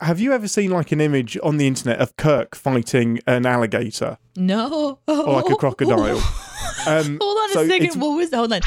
Have you ever seen like an image on the internet of Kirk fighting an alligator No. or like a crocodile? Um, Hold on so a second. What was that? Hold on.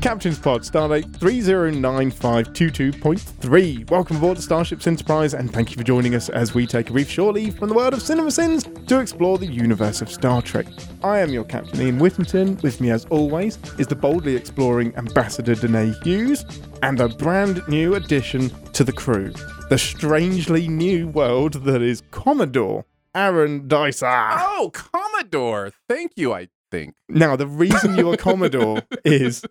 Captain's Pod, Stardate 309522.3. Welcome aboard the Starship's Enterprise, and thank you for joining us as we take a brief shore leave from the world of CinemaSins to explore the universe of Star Trek. I am your Captain Ian Whittington. With me, as always, is the boldly exploring Ambassador Deneé Hughes, and a brand new addition to the crew the strangely new world that is Commodore Aaron Dicer. Oh, Commodore. Thank you, I think. Now, the reason you're Commodore is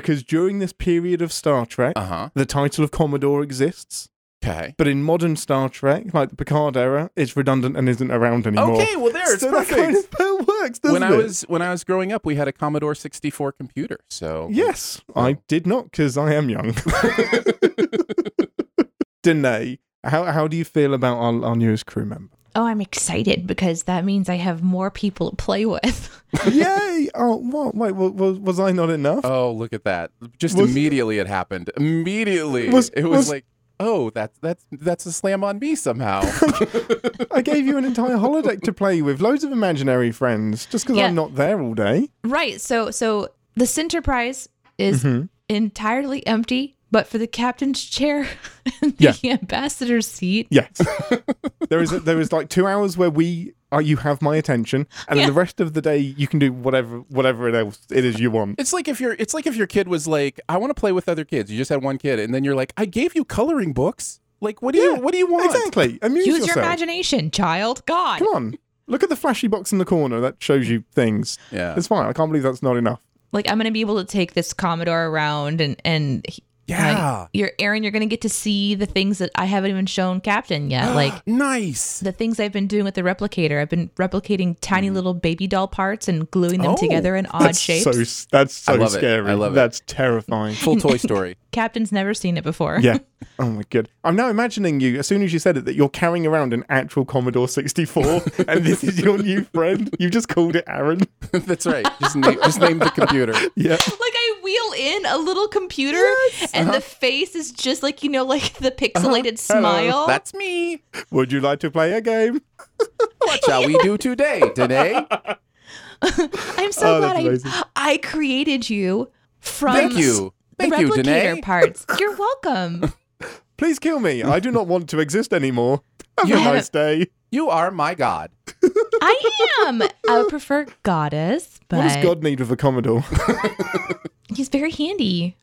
because during this period of Star Trek, Uh huh. the title of Commodore exists, Okay. but in modern Star Trek, like the Picard era, it's redundant and isn't around anymore. Okay, well there it's so that perfect. kind of that works, doesn't when I it? was when I was growing up, we had a Commodore 64 computer. So Yes, I did not because I am young. Deneé, how how do you feel about our, our newest crew member? Oh, I'm excited because that means I have more people to play with. Yay! Oh, what? Wait, wa- was, was I not enough? Oh, look at that! Just Was- immediately it happened. Immediately, Was- it was, was- like, oh, that's that's that's a slam on me somehow. I gave you an entire holodeck to play with, loads of imaginary friends, just because Yeah. I'm not there all day. right. So, so the Centerprise is mm-hmm. entirely empty, but for the captain's chair and Yeah. the ambassador's seat, Yes. there is there is like two hours where we are you have my attention, and then the rest of the day you can do whatever whatever it else it is you want. it's like if your it's like if your kid was like, I want to play with other kids. You just had one kid, and then you're like, I gave you coloring books. Like, what do you Yeah, what do you want? Exactly. Amuse use yourself. your imagination, child. God. Come on. Look at the flashy box in the corner that shows you things. Yeah. It's fine. I can't believe that's not enough. Like I'm gonna be able to take this Commodore around and and he- Yeah. like, you're Aaron. You're gonna get to see the things that I haven't even shown Captain yet, like. nice. the things I've been doing with the replicator. I've been replicating tiny mm. little baby doll parts and gluing them Oh, together in odd That's shapes. so that's so I love it. scary. I love it. That's terrifying. Full Toy Story. Captain's never seen it before. yeah. Oh my god. I'm now imagining you as soon as you said it that you're carrying around an actual Commodore 64 and this is your new friend. You just called it Aaron. That's right. Just name just name the computer. Yeah. Like I wheel in a little computer and the uh-huh. face is just like, you know, like the uh-huh. pixelated smile. That's me. Would you like to play a game? What shall we do today? Today? I'm so Oh, that's glad amazing. I, I created you from Thank you. the Thank you, replicator Deneé. parts. You're welcome. Please kill me. I do not want to exist anymore. Have You a nice day. You are my god. I am. I would prefer goddess, but What does God need with a Commodore? he's very handy.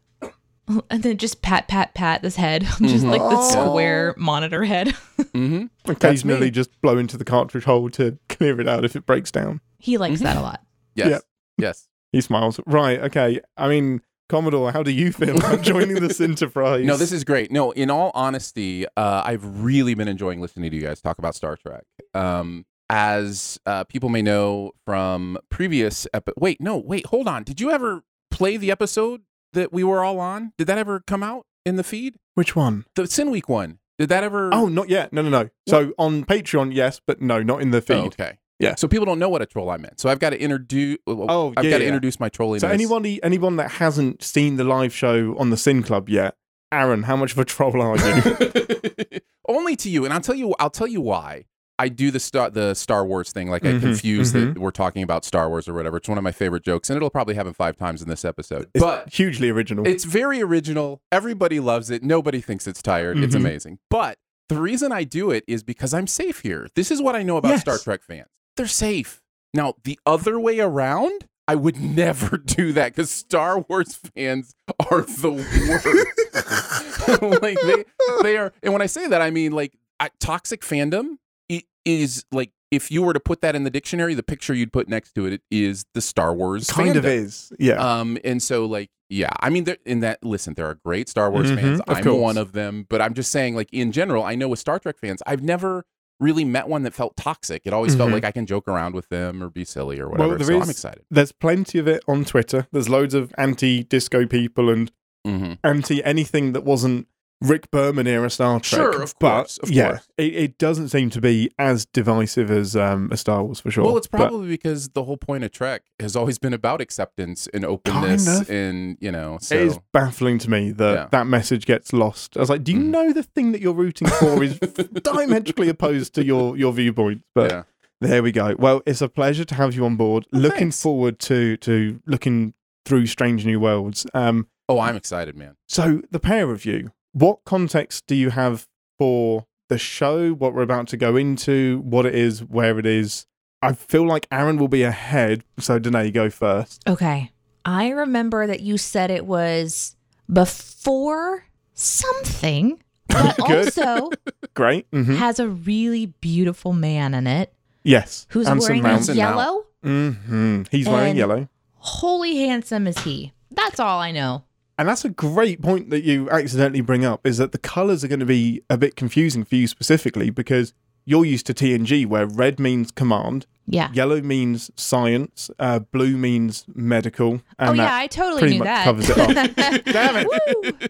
And then just pat, pat, pat this head, just like the Oh. square monitor head. Mm-hmm. Occasionally just blow into the cartridge hole to clear it out if it breaks down. he likes that a lot. Yes. Yep. Yes. He smiles. Right, okay. I mean, Commodore, how do you feel about joining this enterprise? No, this is great. No, in all honesty, uh, I've really been enjoying listening to you guys talk about Star Trek. Um, as uh, people may know from previous epi- wait, no, wait, hold on. Did you ever play the episode that we were all on? Did that ever come out in the feed? Which one? The Sin Week one. Did that ever? Oh, not yet. No, no, no. So on Patreon, yes, but no, not in the oh, feed. Oh, okay. Yeah. So people don't know what a troll I meant. So I've got to introduce. Oh, I've yeah, got to yeah. introduce my trolliness. So anybody, anyone that hasn't seen the live show on the Sin Club yet, Aaron, how much of a troll are you? Only to you, and I'll tell you. I'll tell you why. I do the star the Star Wars thing. Like I Mhm, confuse mhm. that we're talking about Star Wars or whatever. It's one of my favorite jokes, and it'll probably happen five times in this episode. It's but hugely original. it's very original. Everybody loves it. Nobody thinks it's tired. It's Mhm. amazing. But the reason I do it is because I'm safe here. This is what I know about Yes. Star Trek fans. They're safe. Now, the other way around, I would never do that because Star Wars fans are the worst. like they, they are, and when I say that, I mean like I, toxic fandom i- is like if you were to put that in the dictionary, the picture you'd put next to it is the Star Wars. kind of is. Yeah. Um, and so like, yeah, I mean, there- in that, listen, there are great Star Wars Mhm, fans. I'm course. one of them, but I'm just saying, like in general, I know with Star Trek fans, I've never really met one that felt toxic. It always felt Mhm. like I can joke around with them or be silly or whatever. there so is- I'm excited. There's plenty of it on Twitter. There's loads of anti-disco people and hmm anti anything that wasn't Rick Berman era Star Trek. Sure, of course, but of yeah, course. It, it doesn't seem to be as divisive as um, a Star Wars for sure. Well, it's But- probably because the whole point of Trek has always been about acceptance and openness, Kind of. and you know, so It is baffling to me that Yeah. that message gets lost. I was like, do you Mhm. know the thing that you're rooting for is diametrically opposed to your your viewpoint? But yeah. there we go. Well, it's a pleasure to have you on board. Well, looking thanks. forward to to looking through Strange New Worlds. Um, Oh, I'm excited, man. so the pair of you, what context do you have for the show? What we're about to go into? What it is? Where it is? I feel like Aaron will be ahead. So Deneé, go first. Okay. I remember that you said it was before something, but also Great. hmm has a really beautiful man in it Yes. who's Anson wearing Mount. Anson Mount. yellow. hmm He's wearing yellow. Holy handsome is he. That's all I know. And that's a great point that you accidentally bring up is that the colors are going to be a bit confusing for you specifically because you're used to TNG where red means command, Yeah. yellow means science, uh, blue means medical, and oh yeah, I totally pretty knew much that. covers it off. Damn it. Woo!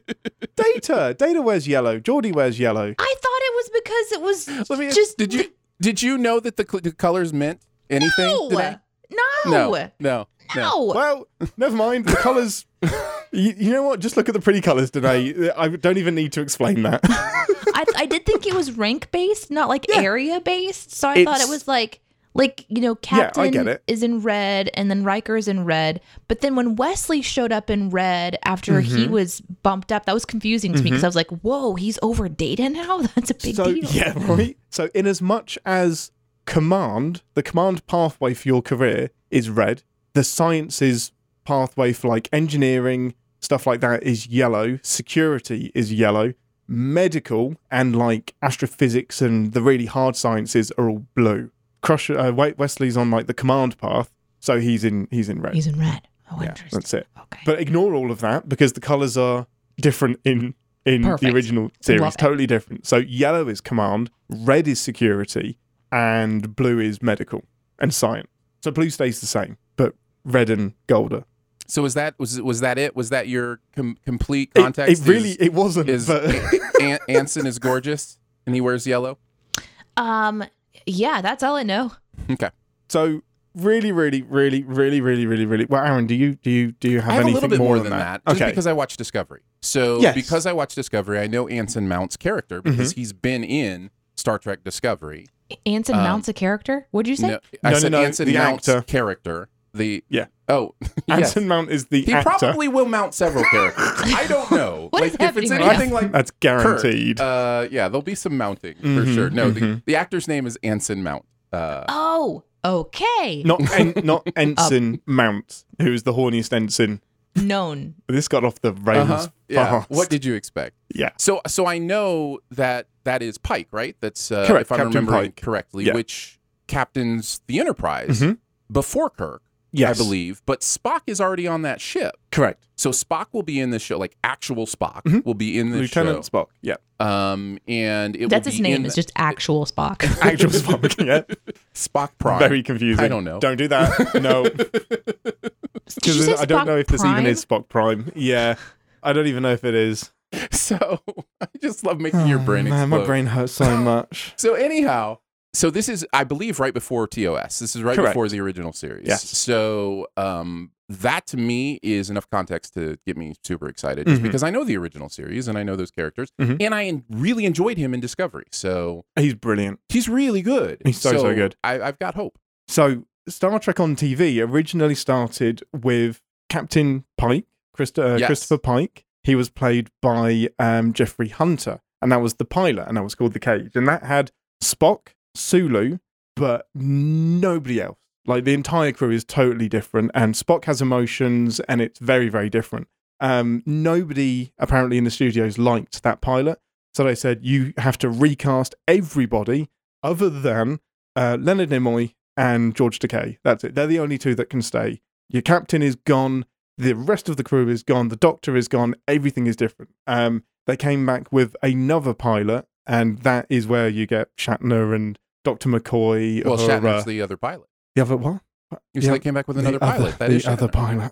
Data. Data wears yellow. Geordi wears yellow. I thought it was because it was Let me just did you did you know that the, cl- the colors meant anything? no, today? No, no, no, no. Well, never mind. The colors. you, you know what? Just look at the pretty colors today. I don't even need to explain that. I, I did think it was rank based, not like Yeah. area based. So I thought it was like like you know Captain it. is in red and then Riker is in red. But then when Wesley showed up in red after he Mhm. was bumped up, that was confusing to me because I was like, "Whoa, he's over data now. That's a big so deal." yeah, right. So in as much as command, the command pathway for your career is red, the sciences pathway for like engineering stuff like that is yellow. Security is yellow. Medical and like astrophysics and the really hard sciences are all blue. Crusher, uh, Wait, Wesley's on like the command path, so he's in he's in red. He's in red. Oh, yeah, interesting. that's it. Okay. But ignore all of that because the colors are different in in Perfect. the original series. Love it. Totally different. So yellow is command, red is security, and blue is medical and science. So blue stays the same, but red and gold are. So was that was was that it? Was that your com- complete It- context? It, really is, it wasn't. is but An- Anson is gorgeous and he wears yellow. um, yeah, that's all I know. Okay, so really, really, really, really, really, really, really. Well, Aaron, do you do you do you have, I have a anything little bit more, more than that, that? just okay. because I watched Discovery. So Yes. because I watched Discovery, I know Anson Mount's character because Mm-hmm. he's been in Star Trek Discovery. Anson Um, Mounts a character. What'd you say? No, I No, no, said no, Anson the Mount's actor. character. The Yeah. Oh, yes. Anson Mount is the He actor. probably will mount several characters. I don't know. What like is if happening it's right anything now? like That's guaranteed. Kirk, uh, yeah, there'll be some mounting for Mhm, sure. No, the, mhm. the actor's name is Anson Mount. Uh, Oh, okay. not en- not Ensign Mount, who's the horniest ensign. Known. This got off the rails uh-huh. Yeah. fast. What did you expect? Yeah. So, so I know that that is Pike, right? That's uh, Correct, if I'm Captain remembering Pike. correctly, Yeah. which captains the Enterprise Mhm. before Kirk, Yes. I believe. But Spock is already on that ship. Correct. So Spock will be in the show, like actual Spock Mhm. will be in the Lieutenant show. Spock. Yeah. Um, and it That's will his be name. in It's the- just actual Spock. Actual Spock. Yeah. Spock Prime. Very confusing. I don't know. Don't do that. No. Did you Because say I don't Spock know if this even is Spock Prime. Yeah. I don't even know if it is. So I just love making your Oh, brain man, explode. my brain hurts so much. So anyhow, so this is I believe right before TOS. This is right Correct. before the original series. Yes. So um that to me is enough context to get me super excited just Mhm. because I know the original series and I know those characters Mhm. and I en- really enjoyed him in Discovery. So He's brilliant. he's really good. He's so, so good. I, I've got hope. So, Star Trek on TV originally started with Captain Pike, Christ- uh, Yes. Christopher Pike. He was played by um, Jeffrey Hunter, and that was the pilot, and that was called The Cage. And that had Spock, Sulu, but nobody else. Like the entire crew is totally different, and Spock has emotions, and it's very, very different. Um, nobody apparently in the studios liked that pilot, so they said you have to recast everybody other than uh, Leonard Nimoy and George Takei. That's it. They're the only two that can stay. Your captain is gone. The rest of the crew is gone. The doctor is gone. Everything is different. Um, they came back with another pilot, and that is where you get Shatner and Doctor McCoy. Well, or, Shatner's uh, the other pilot. the other what? You said they came back with the another other- pilot. That the is other Shatner. pilot.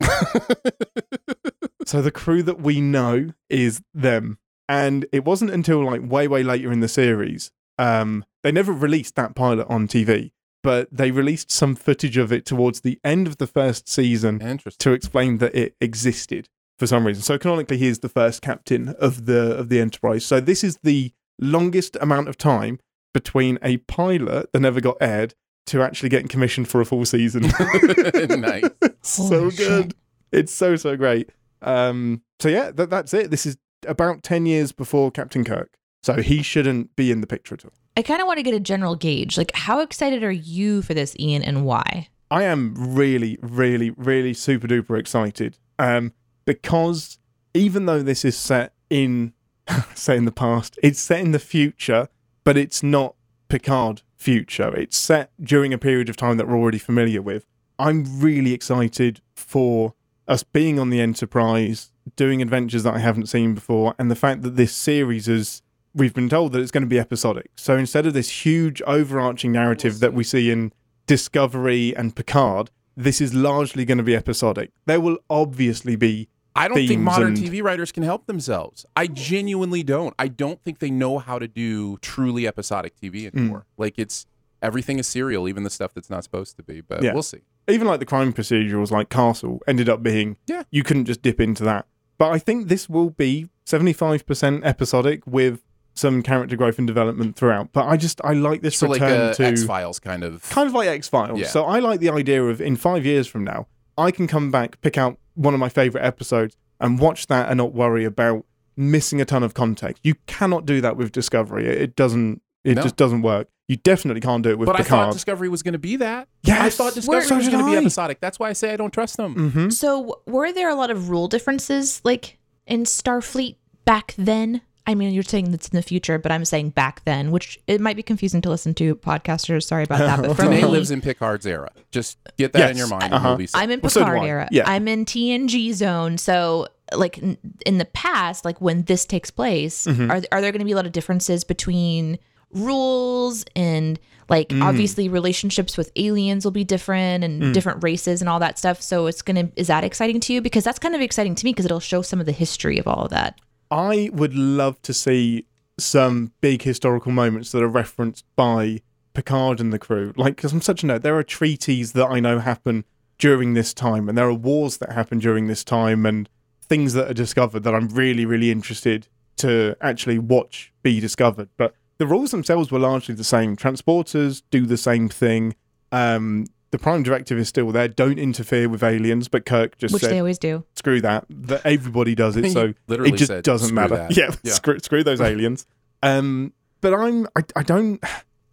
so the crew that we know is them. And it wasn't until like way, way later in the series, um, they never released that pilot on TV, but they released some footage of it towards the end of the first season to explain that it existed for some reason. So canonically, he is the first captain of the of the Enterprise. So this is the longest amount of time between a pilot that never got aired to actually getting commissioned for a full season. nice. so Holy good. shit. It's so so great. Um, so yeah, that, that's it. This is about ten years before Captain Kirk, so he shouldn't be in the picture at all. I kind of want to get a general gauge. Like, how excited are you for this, Ian, and why? I am really, really, really super duper excited. Um, because even though this is set in say, in the past, it's set in the future, but it's not Picard future. It's set during a period of time that we're already familiar with. I'm really excited for us being on the Enterprise, doing adventures that I haven't seen before, and the fact that this series is we've been told that it's going to be episodic. So instead of this huge overarching narrative that we see in Discovery and Picard, this is largely going to be episodic. There will obviously be I don't think modern and- TV writers can help themselves. I genuinely don't. I don't think they know how to do truly episodic TV Hmm. anymore. Like it's everything is serial, even the stuff that's not supposed to be. But Yeah. we'll see. even like the crime procedurals like Castle ended up being Yeah. you couldn't just dip into that. But I think this will be 75% episodic with some character growth and development throughout. But I just I like this So like return to X Files kind of. kind of like X Files. Yeah. So I like the idea of in five years from now, I can come back, pick out one of my favorite episodes, and watch that and not worry about missing a ton of context. You cannot do that with Discovery. It, it doesn't. It No. just doesn't work. You definitely can't do it with but I thought Discovery was going to be that. Yeah, I thought Discovery So was going to be episodic. That's why I say I don't trust them. hmm So, were there a lot of rule differences, like in Starfleet back then? I mean, you're saying that's in the future, but I'm saying back then, which it might be confusing to listen to podcasters. Sorry about that. But for Deneé me, lives in Picard's era. Just get that in your mind. Uh-huh. And you'll be. I'm in Well, so Picard era. Yeah. I'm in TNG zone. So, like in the past, like when this takes place, Mm-hmm. are are there going to be a lot of differences between rules and like Mm. obviously relationships with aliens will be different and Mm. different races and all that stuff. So it's gonna is that exciting to you? Because that's kind of exciting to me because it'll show some of the history of all of that. I would love to see some big historical moments that are referenced by Picard and the crew. Like, because I'm such a nerd, there are treaties that I know happen during this time, and there are wars that happen during this time, and things that are discovered that I'm really, really interested to actually watch be discovered. But the rules themselves were largely the same. Transporters do the same thing. Um, the Prime Directive is still there. Don't interfere with aliens. But Kirk just Which said, they always do. screw that. That everybody does it. So literally it just said, doesn't "Screw matter. that." Yeah, Yeah. Screw, screw those aliens. Um, but I'm I, I don't,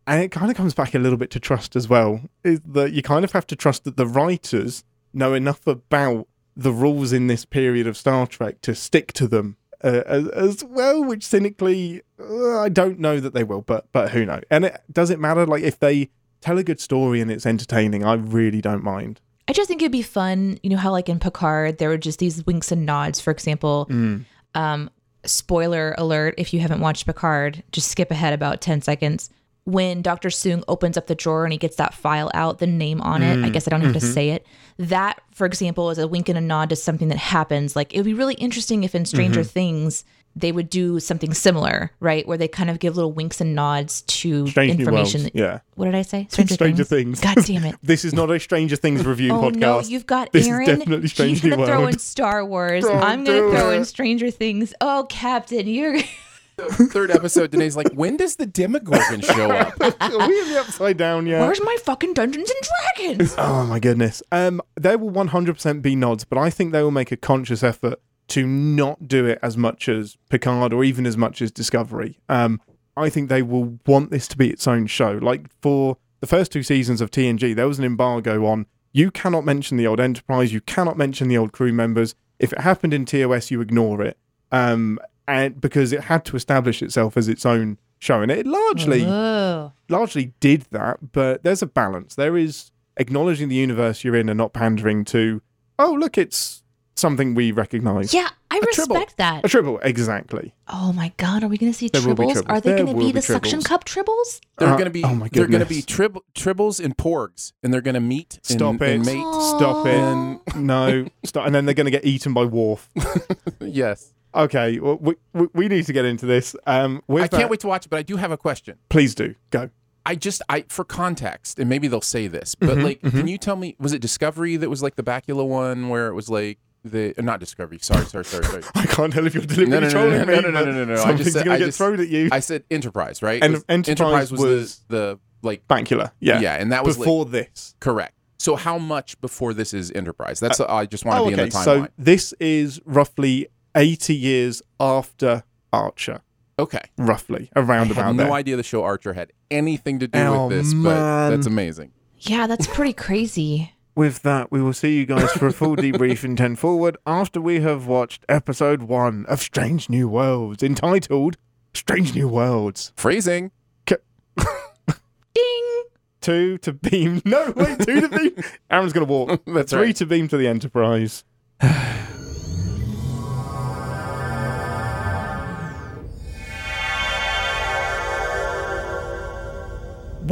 and it kind of comes back a little bit to trust as well. Is that you kind of have to trust that the writers know enough about the rules in this period of Star Trek to stick to them. Uh, as, as well, which cynically, uh, I don't know that they will, but but who knows? And it does it matter? Like if they tell a good story and it's entertaining, I really don't mind. I just think it'd be fun. You know how like in Picard there were just these winks and nods. For example, Mm. um, spoiler alert: if you haven't watched Picard, just skip ahead about ten seconds. When Doctor Soong opens up the drawer and he gets that file out, the name on it. I guess I don't have to say it. That, for example, is a wink and a nod to something that happens. Like it would be really interesting if in Stranger Things they would do something similar, right? Where they kind of give little winks and nods to Strange information. Worlds. that- Yeah. What did I say? Stranger, Stranger Things. God damn it. This is not a Stranger Things review Oh podcast. no, you've got This is Aaron. definitely Strange He's New gonna throw World. in Star Wars. Don't I'm gonna throw it. in Stranger Things. Oh, Captain, you're Third episode, Deneé's like, when does the Demogorgon show up? Are we in the upside down yet? where's my fucking Dungeons and Dragons? Oh my goodness. Um, there will 100% be nods, but I think they will make a conscious effort to not do it as much as Picard or even as much as Discovery. Um, I think they will want this to be its own show. Like for the first two seasons of TNG, there was an embargo on you cannot mention the old Enterprise, you cannot mention the old crew members. If it happened in TOS, you ignore it. Um, and because it had to establish itself as its own show, and it largely oh. largely did that, but there's a balance. There is acknowledging the universe you're in and not pandering to, oh, look, it's something we recognize. Yeah, I tribble. respect that. A triple, exactly. Oh my god, are we gonna see There tribbles? tribbles. Are they gonna be be the suction cup tribbles? They're Uh, gonna be oh my they're gonna be goodness. trib- tribbles and porgs, and they're gonna meet. and- Stop it. and mate. Stop it. And No, stop. And then they're going to get eaten by Worf. yes, Okay, well, we, we we need to get into this. Um, I can't that- wait to watch it, but I do have a question. Please do go. I just I for context, and maybe they'll say this, but Mhm, like, can you tell me was it Discovery that was like the Bakula one where it was like the uh, not Discovery? Sorry, sorry, sorry, sorry. I can't tell if you're deliberately No, no, no, trolling no, me. no, no, no, no, no, no. I just said- gonna I get just- thrown at you. I said Enterprise, right? And Was- Enterprise was, was- the the like Bankula. yeah, yeah, and that was like, before this. correct. So how much before this is Enterprise? That's I just want to Oh, be okay. in the timeline. So this is roughly 80 years after Archer, okay, roughly around I about had no there. idea the show Archer had anything to do Oh, with this, man. but that's amazing. Yeah, that's pretty crazy. With that, we will see you guys for a full debrief in 10 Forward after we have watched episode one of Strange New Worlds, entitled Strange New Worlds. Phrasing. Ding. Two to beam. No, wait, two to beam. Aaron's going to walk. That's Three right. to beam to the Enterprise.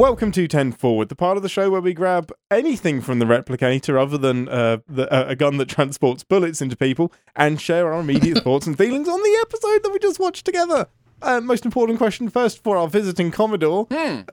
Welcome to 10 Forward, the part of the show where we grab anything from the replicator other than uh, the, uh, a gun that transports bullets into people and share our immediate thoughts and feelings on the episode that we just watched together. Uh, most important question first for our visiting Commodore.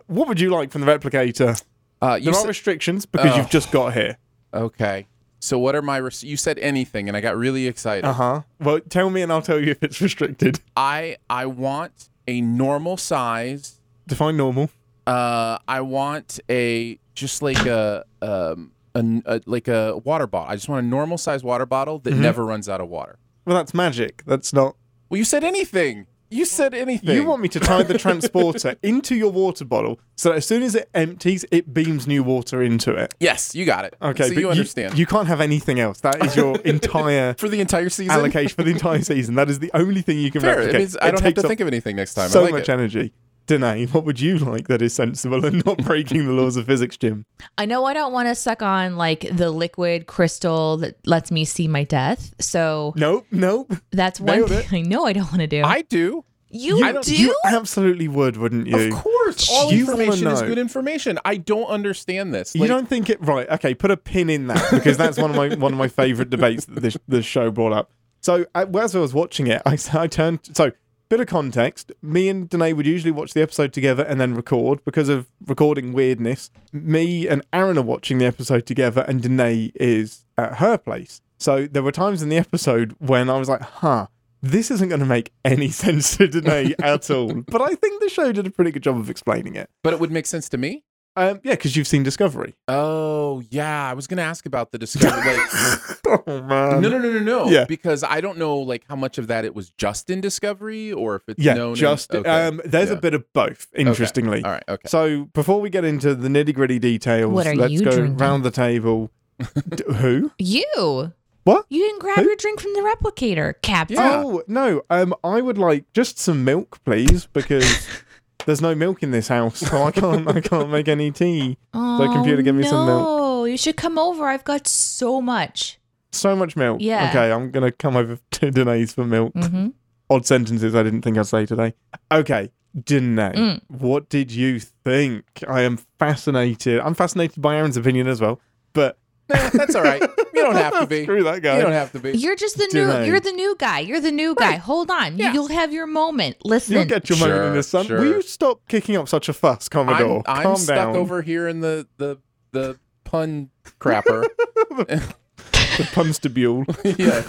What would you like from the replicator? Uh, you There are restrictions because Oh. you've just got here. okay. So what are my? Res- you said anything, and I got really excited. Uh huh. Well, tell me and I'll tell you if it's restricted. I I want a normal size. Define normal. Uh, I want a just like a um a, a- like a water bottle. I just want a normal size water bottle Mm-hmm. that never runs out of water. Well, that's magic. That's not. Well, you said anything. You said anything. You want me to tie the transporter into your water bottle so that as soon as it empties, it beams new water into it. Yes, you got it. Okay, so but you understand. You, can't have anything else. That is your entire for the entire season. allocation for the entire season. That is the only thing you can Fair. It replicate. means I don't have to up think of anything next time. so I like much it. energy. Deneé, what would you like that is sensible and not breaking the laws of physics, Jim? I know I don't want to suck on like the liquid crystal that lets me see my death. So Nope, nope. that's one Nailed thing I know I don't want to do. I do. you I don't- You absolutely would, wouldn't you? Of course, all You information is good information. I don't understand this. You don't think it right? Okay, put a pin in that because that's one of my one of my favorite debates that this this show brought up. So uh, as I was watching it, I, I turned. So bit of context: me and Deneé would usually watch the episode together and then record because of recording weirdness. Me and Aaron are watching the episode together, and Deneé is at her place. So there were times in the episode when I was like, "Huh." This isn't going to make any sense to Deneé at all, but I think the show did a pretty good job of explaining it. but it would make sense to me. Um, yeah, because you've seen Discovery. Oh yeah, I was gonna ask about the discovery. Like, oh man! no, no, no, no, no. Yeah. because I don't know like how much of that it was just in Discovery or if it's Yeah, known. in- just okay, um, there's a bit of both. Interestingly, All right. Okay. so before we get into the nitty gritty details, let's go drinking? round the table. D- who? You. What? You didn't grab Who? your drink from the replicator, Captain. Yeah. Oh no, um, I would like just some milk, please, because there's no milk in this house, so I can't, I can't make any tea. Oh, computer, give me no. some milk. You should come over. I've got so much. So much milk. Yeah. Okay, I'm gonna come over to Deneé's for milk. hmm Odd sentences I didn't think I'd say today. Okay, Deneé, Mm. what did you think? I am fascinated. I'm fascinated by Aaron's opinion as well, but Nah, that's all right. You don't have to be. Screw that guy. You don't have to be. You're just the Deneé. new. You're the new guy. You're the new guy. Hold on. Yeah. You'll have your moment. Listen. You'll get your moment in the sun. sure. Will you stop kicking up such a fuss, Commodore? I'm, I'm Calm stuck down. over here in the the the pun crapper. the punstibule. yeah.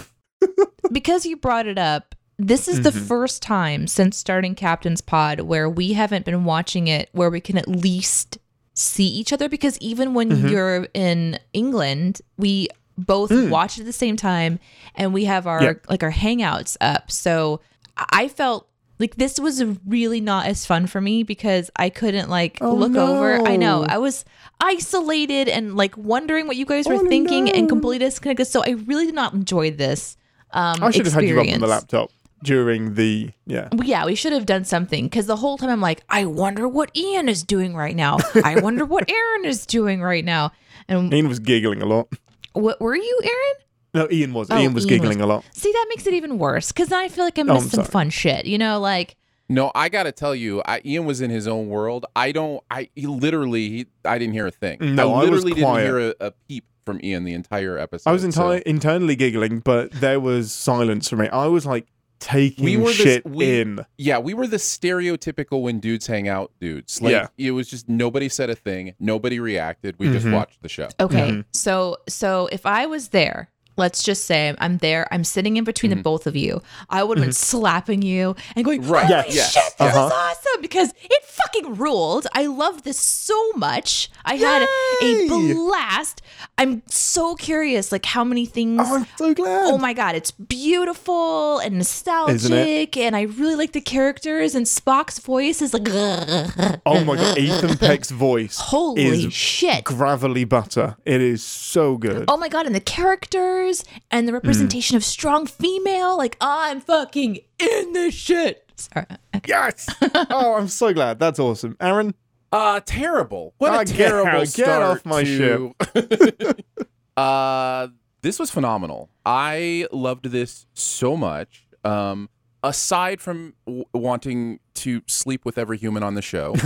because you brought it up, this is the Mm-hmm. first time since starting Captain's Pod where we haven't been watching it where we can at least see each other because even when Mm-hmm. you're in England, we both watch at the same time and we have our Mm. Yeah. like our hangouts up. So I felt like this was really not as fun for me because I couldn't like Oh, look over. I know. I was isolated and like wondering what you guys were Oh, thinking and completely disconnected. So I really did not enjoy this um I should have had you up on the laptop during the yeah. Yeah, we should have done something because the whole time I'm like, I wonder what Ian is doing right now. I wonder what Aaron is doing right now. And Ian was giggling a lot. what were you, Aaron? No, Ian was. Oh, Ian was Ian giggling a lot. See, that makes it even worse because I feel like I Oh, missed I'm some sorry. fun shit. You know, like No, I got to tell you, I, Ian was in his own world. I don't. I he literally. He, I didn't hear a thing. No, I I was literally didn't quiet. hear a, a peep from Ian the entire episode. I was so- internally giggling, but there was silence from me. I was like taking We were the- shit we- in. Yeah, we were the stereotypical when dudes hang out dudes. Like Yeah. it was just nobody said a thing, nobody reacted. We just Mhm. watched the show. Okay. Mhm. So so if I was there, let's just say I'm there, I'm sitting in between the both of you, I would have been slapping you and going, Right, Holy yes, yes, shit, this uh-huh. is awesome because it fucking ruled. I love this so much. I had a blast. I'm so curious, like how many things Oh, I'm so glad. Oh my god, it's beautiful and nostalgic, and I really like the characters. And Spock's voice is like, Oh my god, Ethan Peck's voice holy is shit! gravelly butter. It is so good. Oh my god, and the characters and the representation of strong female, like I'm fucking in this shit. Sorry. Okay. Yes. oh, I'm so glad. That's awesome. Aaron, Uh terrible. What Ah, a terrible out- get start off my to- uh this was phenomenal. I loved this so much. Um aside from w- wanting to sleep with every human on the show.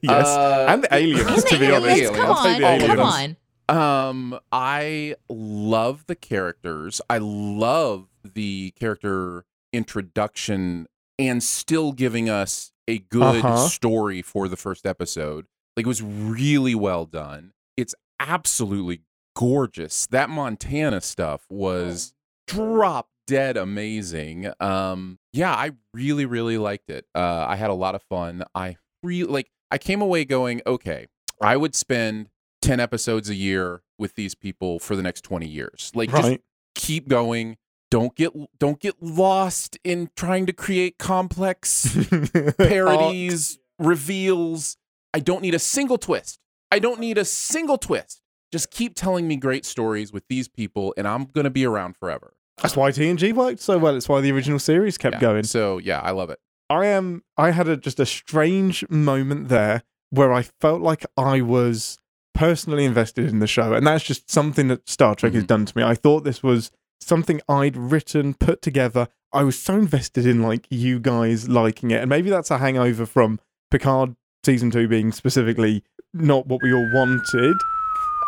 yes. Uh, and the aliens, And to the be honest. aliens, come I'll take on, the aliens. come on. Um, I love the characters. I love the character introduction and still giving us a good Uh-huh. story for the first episode. Like it was really well done. It's absolutely gorgeous. That Montana stuff was drop dead amazing. Um, yeah, I really, really liked it. Uh, I had a lot of fun. I really like. I came away going, okay, I would spend 10 episodes a year with these people for the next 20 years. Like just keep going. Don't get don't get lost in trying to create complex parodies, reveals. I don't need a single twist. I don't need a single twist. Just keep telling me great stories with these people and I'm going to be around forever. That's why TNG worked so well. It's why the original series kept Yeah. going. So, yeah, I love it. I am. I had a, just a strange moment there where I felt like I was personally invested in the show, and that's just something that Star Trek has Mhm. done to me. I thought this was something I'd written, put together. I was so invested in like you guys liking it, and maybe that's a hangover from Picard season two being specifically not what we all wanted.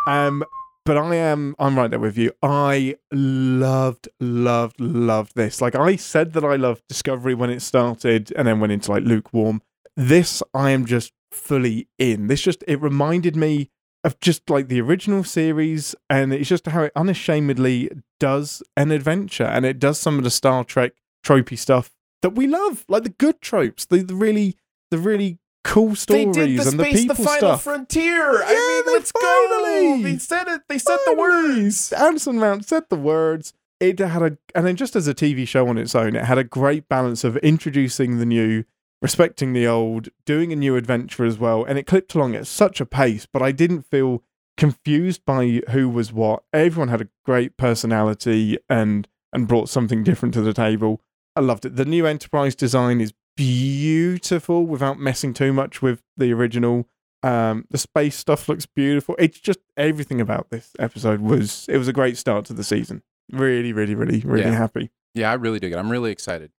Um, but I am I'm right there with you. I loved, loved, loved this. Like I said that I loved Discovery when it started and then went into like lukewarm. This I am just fully in. This just it reminded me of just like the original series and it's just how it unashamedly does an adventure and it does some of the Star Trek tropey stuff that we love. Like the good tropes, the, the really the really cool stories and the people stuff. The Final Frontier. Yeah, they finally- They said it. They said the words. Anderson Mount said the words. It had a, and then just as a TV show on its own, it had a great balance of introducing the new, respecting the old, doing a new adventure as well, and it clipped along at such a pace. But I didn't feel confused by who was what. Everyone had a great personality and and brought something different to the table. I loved it. The new Enterprise design is beautiful without messing too much with the original. Um, the space stuff looks beautiful. It's just everything about this episode was it was a great start to the season. Really, really, really, really Yeah. happy. Yeah, I really dig it. I'm really excited.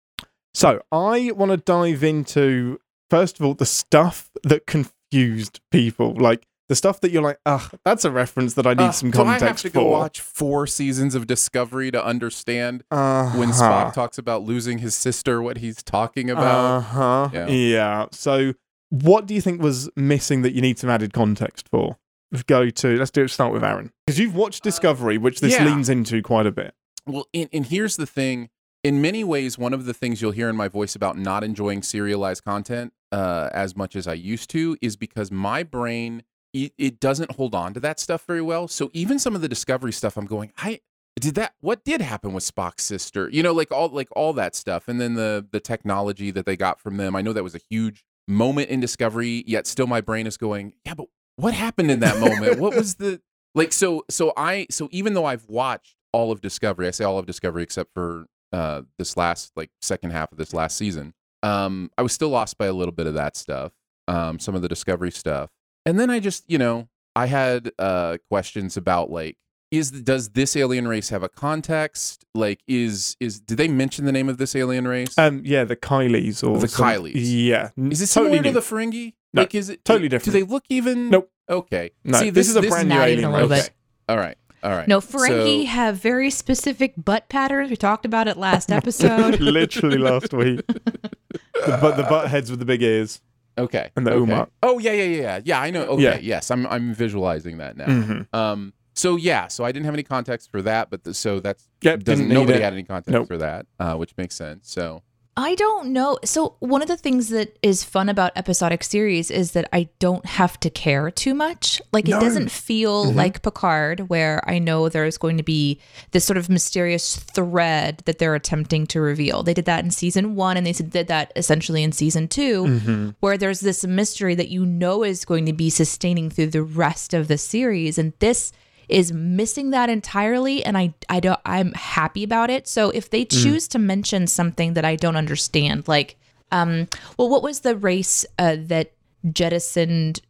So I want to dive into first of all the stuff that confused people, like the stuff that you're like, ah, that's a reference that I need Uh, some do I context have to for. go watch four seasons of Discovery to understand uh-huh. when Spock talks about losing his sister, what he's talking about? Uh-huh. Yeah. Yeah. So what do you think was missing that you need some added context for? Let's go to let's do it start with Aaron. Because you've watched Discovery, which this yeah. leans into quite a bit. Well, and, and here's the thing. In many ways, one of the things you'll hear in my voice about not enjoying serialized content uh, as much as I used to is because my brain it, it doesn't hold on to that stuff very well. So even some of the discovery stuff, I'm going, I did that. What did happen with Spock's sister? You know, like all like all that stuff, and then the the technology that they got from them. I know that was a huge moment in discovery. Yet still, my brain is going, yeah, but what happened in that moment? what was the like? So so I so even though I've watched all of Discovery, I say all of Discovery except for uh this last like second half of this last season. Um, I was still lost by a little bit of that stuff, um, some of the Discovery stuff, and then I just you know I had uh questions about like is does this alien race have a context? Like is is did they mention the name of this alien race? Um, yeah, the Kylies or The some- Kylies. Yeah, is it totally similar to the Ferengi? No, like is it totally different? Do they look even? Nope. Okay. No, See, this, is a brand new Not even alien race. Okay. All right. All right. No, Ferengi So- have very specific butt patterns. We talked about it last episode. Literally last week. the, but the butt heads with the big ears. Okay. And the okay. Uma. Oh yeah, yeah, yeah, yeah. Yeah, I know. Okay. Yeah. Yes, I'm I'm visualizing that now. Mhm. Um. So yeah. So I didn't have any context for that, but the, so that's Yep, doesn't nobody it. had any context Nope. for that, uh, which makes sense. So I don't know. So one of the things that is fun about episodic series is that I don't have to care too much. Like No. it doesn't feel Mm-hmm. like Picard where I know there's going to be this sort of mysterious thread that they're attempting to reveal. They did that in season 1 and they did that essentially in season 2 Mm-hmm. where there's this mystery that you know is going to be sustaining through the rest of the series and this is missing that entirely and I I don't I'm happy about it. So if they choose to mention something that I don't understand like um well what was the race uh, that jettisoned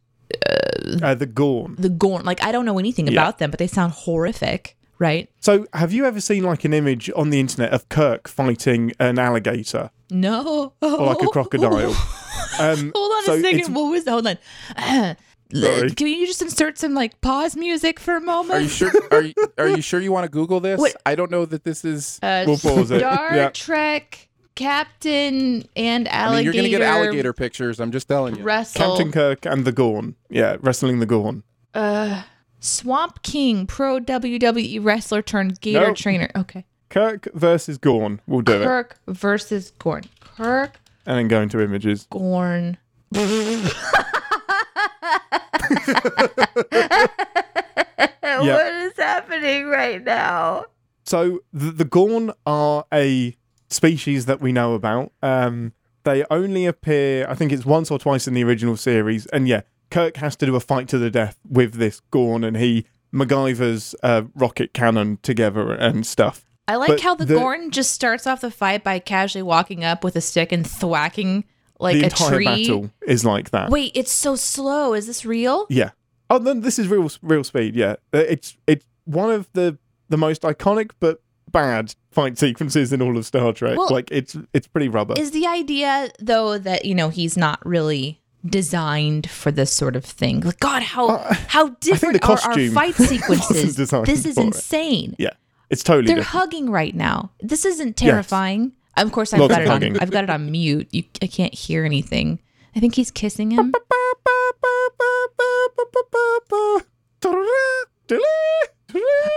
Uh, the Gorn. the Gorn like I don't know anything Yeah. about them but they sound horrific, right? So, have you ever seen like an image on the internet of Kirk fighting an alligator No. or like a crocodile? Um, Hold on so a second. What was that? Hold on. Sorry. Can you just insert some like pause music for a moment? are you sure? Are you are you sure you want to Google this? Wait. I don't know that this is. Uh, We'll pause it. Star Yeah. Trek Captain and I alligator. mean, you're gonna get alligator pictures. I'm just telling you. wrestle. Captain Kirk and the Gorn. Yeah, wrestling the Gorn. uh, Swamp King, pro WWE wrestler turned gator Nope. trainer. Okay. Kirk versus Gorn. We'll do it. Kirk versus Gorn. Kirk And then go into images. Gorn. What is happening right now? So the, the Gorn are a species that we know about. Um, they only appear, I think it's once or twice in the original series. And yeah, Kirk has to do a fight to the death with this Gorn, and he MacGyver's uh, rocket cannon together and stuff. I like But how the, the- Gorn just starts off the fight by casually walking up with a stick and thwacking like the a entire tree. battle is like that. Wait, it's so slow. Is this real? Yeah. Oh, then this is real real speed. Yeah, Uh, it's it's one of the the most iconic but bad fight sequences in all of Star Trek. Well, like it's it's pretty rubber. Is the idea though that you know he's not really designed for this sort of thing? Like, God, how Uh, how different are our fight sequences? This is for it. insane. yeah, it's totally They're different. hugging right now. This isn't terrifying. Of course, I've got it on. I've got it on mute. You, I can't hear anything. I think he's kissing him.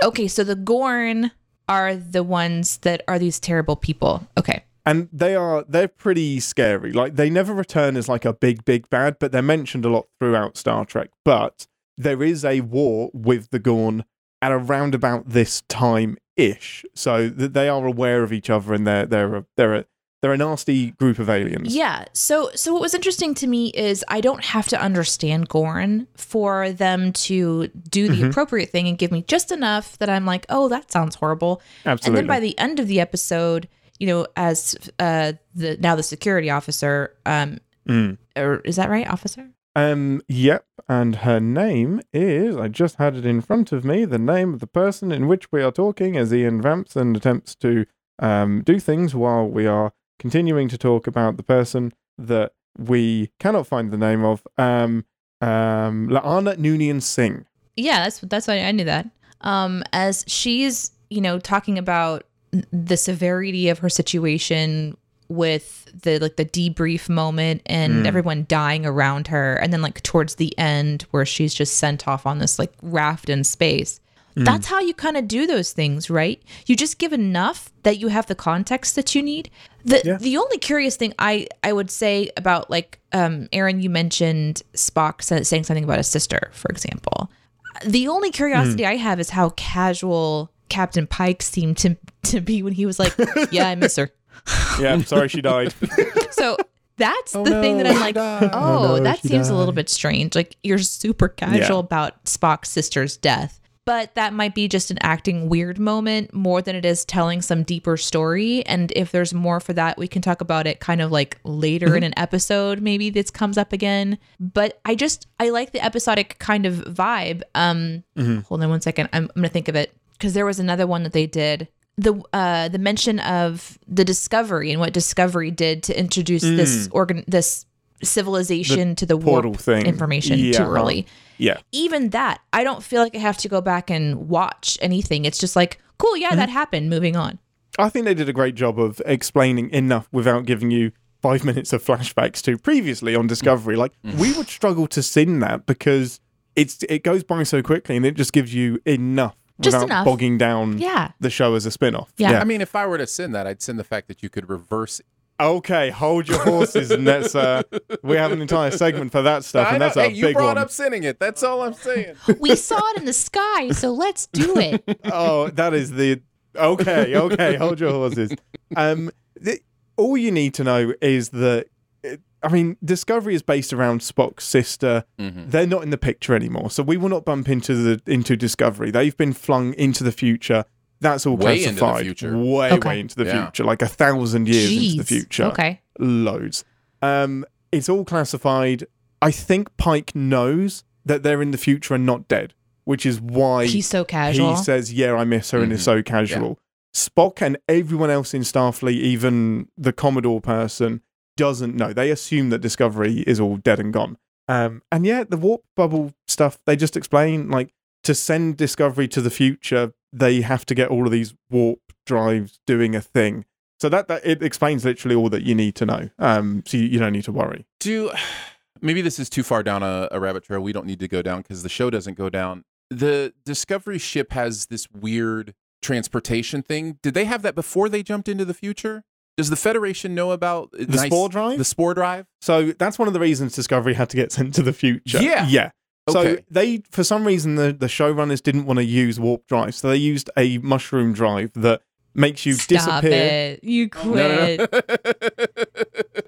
Okay, so the Gorn are the ones that are these terrible people. Okay. and they are they're pretty scary. Like they never return as like a big big bad, but they're mentioned a lot throughout Star Trek. But there is a war with the Gorn at around about this time ish, so that they are aware of each other and they're they're a, they're a they're a nasty group of aliens. Yeah. So so what was interesting to me is I don't have to understand Gorn for them to do Mm-hmm. the appropriate thing and give me just enough that I'm like, oh, that sounds horrible. absolutely. And then by the end of the episode, you know, as uh the now the security officer, um, Mm. or is that right, officer? Um, yep, and her name is, I just had it in front of me, the name of the person in which we are talking as Ian vamps and attempts to um, do things while we are continuing to talk about the person that we cannot find the name of. Um, um, La'an Noonien Singh. Yeah, that's that's why I knew that. Um, as she's you know talking about the severity of her situation with the like the debrief moment and mm. everyone dying around her, and then like towards the end where she's just sent off on this like raft in space. Mm. That's how you kind of do those things, right? You just give enough that you have the context that you need. The Yeah. the only curious thing I I would say about like um Aaron, you mentioned Spock sa- saying something about a sister, for example. The only curiosity mm. I have is how casual Captain Pike seemed to to be when he was like, "Yeah, I miss her." Yeah, I'm sorry she died. So that's Oh the thing that I'm like, died. oh, Oh no, that she seems a little bit strange. Like you're super casual Yeah. about Spock's sister's death. But that might be just an acting weird moment more than it is telling some deeper story. And if there's more for that, we can talk about it kind of like later Mm-hmm. in an episode. Maybe this comes up again. But I just I like the episodic kind of vibe. Um, Mm-hmm. hold on one second. I'm, I'm gonna think of it because there was another one that they did the uh the mention of the discovery and what discovery did to introduce Mm. this organ this civilization to the portal warp thing. information Yeah, too huh. early. Yeah. Even that, I don't feel like I have to go back and watch anything. It's just like, cool, yeah, Mm-hmm. that happened. Moving on. I think they did a great job of explaining enough without giving you five minutes of flashbacks to previously on Discovery. Like we would struggle to sin that because it's it goes by so quickly and it just gives you enough Just without enough. bogging down Yeah. the show as a spin-off. Yeah. I mean, if I were to send that, I'd send the fact that you could reverse. Okay, hold your horses, and that's uh, we have an entire segment for that stuff, I and know. that's a hey, you big brought one. up sending it. That's all I'm saying. We saw it in the sky, so let's do it. oh, that is the okay. Okay, hold your horses. Um, the, all you need to know is that I mean, Discovery is based around Spock's sister. Mhm. They're not in the picture anymore, so we will not bump into the into Discovery. They've been flung into the future. That's all Way into the classified. future. Way, Okay. way into the Yeah. future, like a thousand years into the future. Okay. loads. Um, it's all classified. I think Pike knows that they're in the future and not dead, which is why He's so casual. he says, "Yeah, I miss her," and is Mhm. so casual. Spock and everyone else in Starfleet, even the Commodore person, doesn't know. They assume that Discovery is all dead and gone. Um, and yeah, the warp bubble stuff they just explain like to send Discovery to the future, they have to get all of these warp drives doing a thing. So that, that it explains literally all that you need to know. Um, so you, you don't need to worry. Do maybe this is too far down a, a rabbit trail we don't need to go down because the show doesn't go down. The Discovery ship has this weird transportation thing. Did they have that before they jumped into the future? Does the Federation know about uh, The spore drive? The spore drive? So that's one of the reasons Discovery had to get sent to the future. Yeah. Yeah. So Okay. they, for some reason, the, the showrunners didn't want to use warp drive, so they used a mushroom drive that makes you Stop disappear. it. You quit. no, no.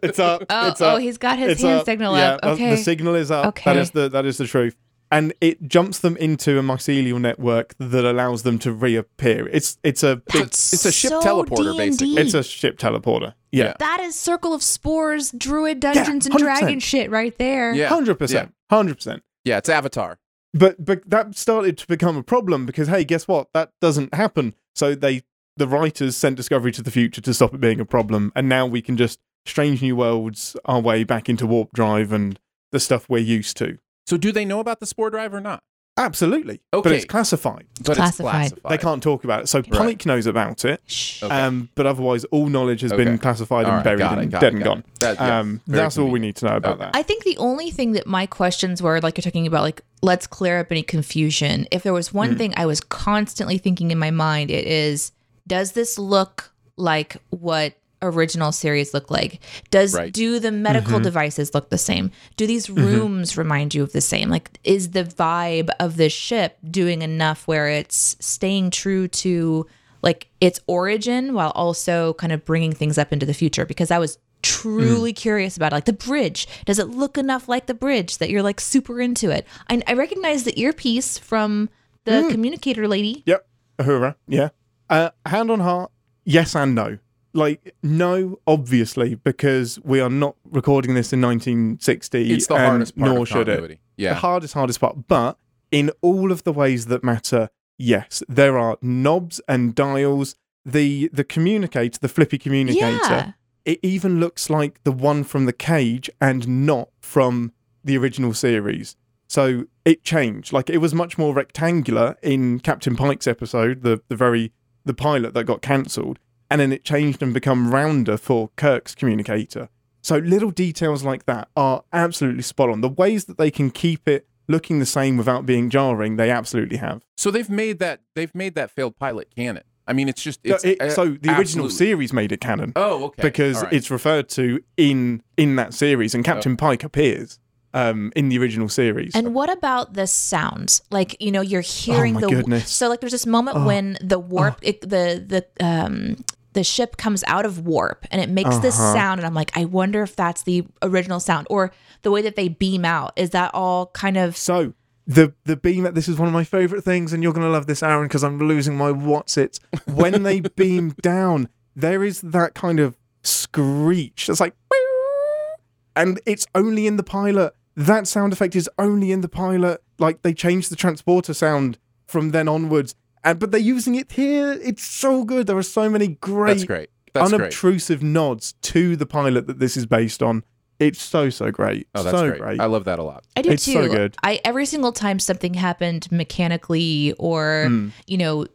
It's up. Oh, it's up. oh, he's got his it's hand up. signal yeah, up. Okay. The signal is up. Okay. is the that is the truth. And it jumps them into a mycelial network that allows them to reappear. It's it's a big, That's it's a ship so teleporter, D&D. basically. it's a ship teleporter. Yeah. that is Circle of Spores, Druid Dungeons and 100%. Dragon shit right there. Yeah. Hundred percent. Hundred percent. Yeah, it's Avatar. But but that started to become a problem because hey, guess what? That doesn't happen. So they the writers sent Discovery to the future to stop it being a problem, and now we can just strange new worlds our way back into warp drive and the stuff we're used to. So do they know about the spore drive or not? Absolutely. Okay. But it's classified. But classified. it's classified. They can't talk about it. So Pike knows about it, Shh. Okay. um, but otherwise all knowledge has Okay. been classified All and right, buried it, and dead it, and gone. That- yeah, um, very that's all we need to know about Okay. that. I think the only thing that my questions were, like you're talking about, like, let's clear up any confusion. If there was one thing I was constantly thinking in my mind, it is, does this look like what original series look like? Does Right. do the medical Mm-hmm. devices look the same? Do these rooms remind you of the same? Like, is the vibe of the ship doing enough where it's staying true to like its origin while also kind of bringing things up into the future? Because I was truly curious about it. like the bridge. Does it look enough like the bridge that you're like super into it? I, I recognize the earpiece from the communicator lady. Yep. Uhura. Yeah. Uh, hand on heart, yes and no. Like, no, obviously, because we are not recording this in 1960. It's the and hardest part nor of should it. yeah The hardest, hardest part. But in all of the ways that matter, yes, there are knobs and dials. The the communicator, the flippy communicator, Yeah. it even looks like the one from the cage and not from the original series. So it changed. Like it was much more rectangular in Captain Pike's episode, the the very the pilot that got cancelled, and then it changed and become rounder for Kirk's communicator. So little details like that are absolutely spot on. The ways that they can keep it looking the same without being jarring, they absolutely have. So they've made that they've made that failed pilot canon. I mean, it's just it's It- so the original absolutely- series made it canon. Oh, okay. because right. it's referred to in in that series, and oh. Captain Pike appears um, in the original series. And what about the sounds? Like you know, you're hearing my the goodness. Oh. so like there's this moment when the warp it, the the um the ship comes out of warp and it makes this Uh-huh. sound and I'm like I wonder if that's the original sound or the way that they beam out is that all kind of so the the beam. That this is one of my favorite things, and you're gonna love this, Aaron, because I'm losing my what's it. When they beam down, there is that kind of screech. It's like, and it's only in the pilot. That sound effect is only in the pilot. Like they changed the transporter sound from then onwards, and but they're using it here. It's so good. There are so many great That's great. That's great. unobtrusive nods to the pilot that this is based on. It's so so great. Oh, that's so great. great. I love that a lot. I do It's too. so good. I every single time something happened mechanically or Mm. you know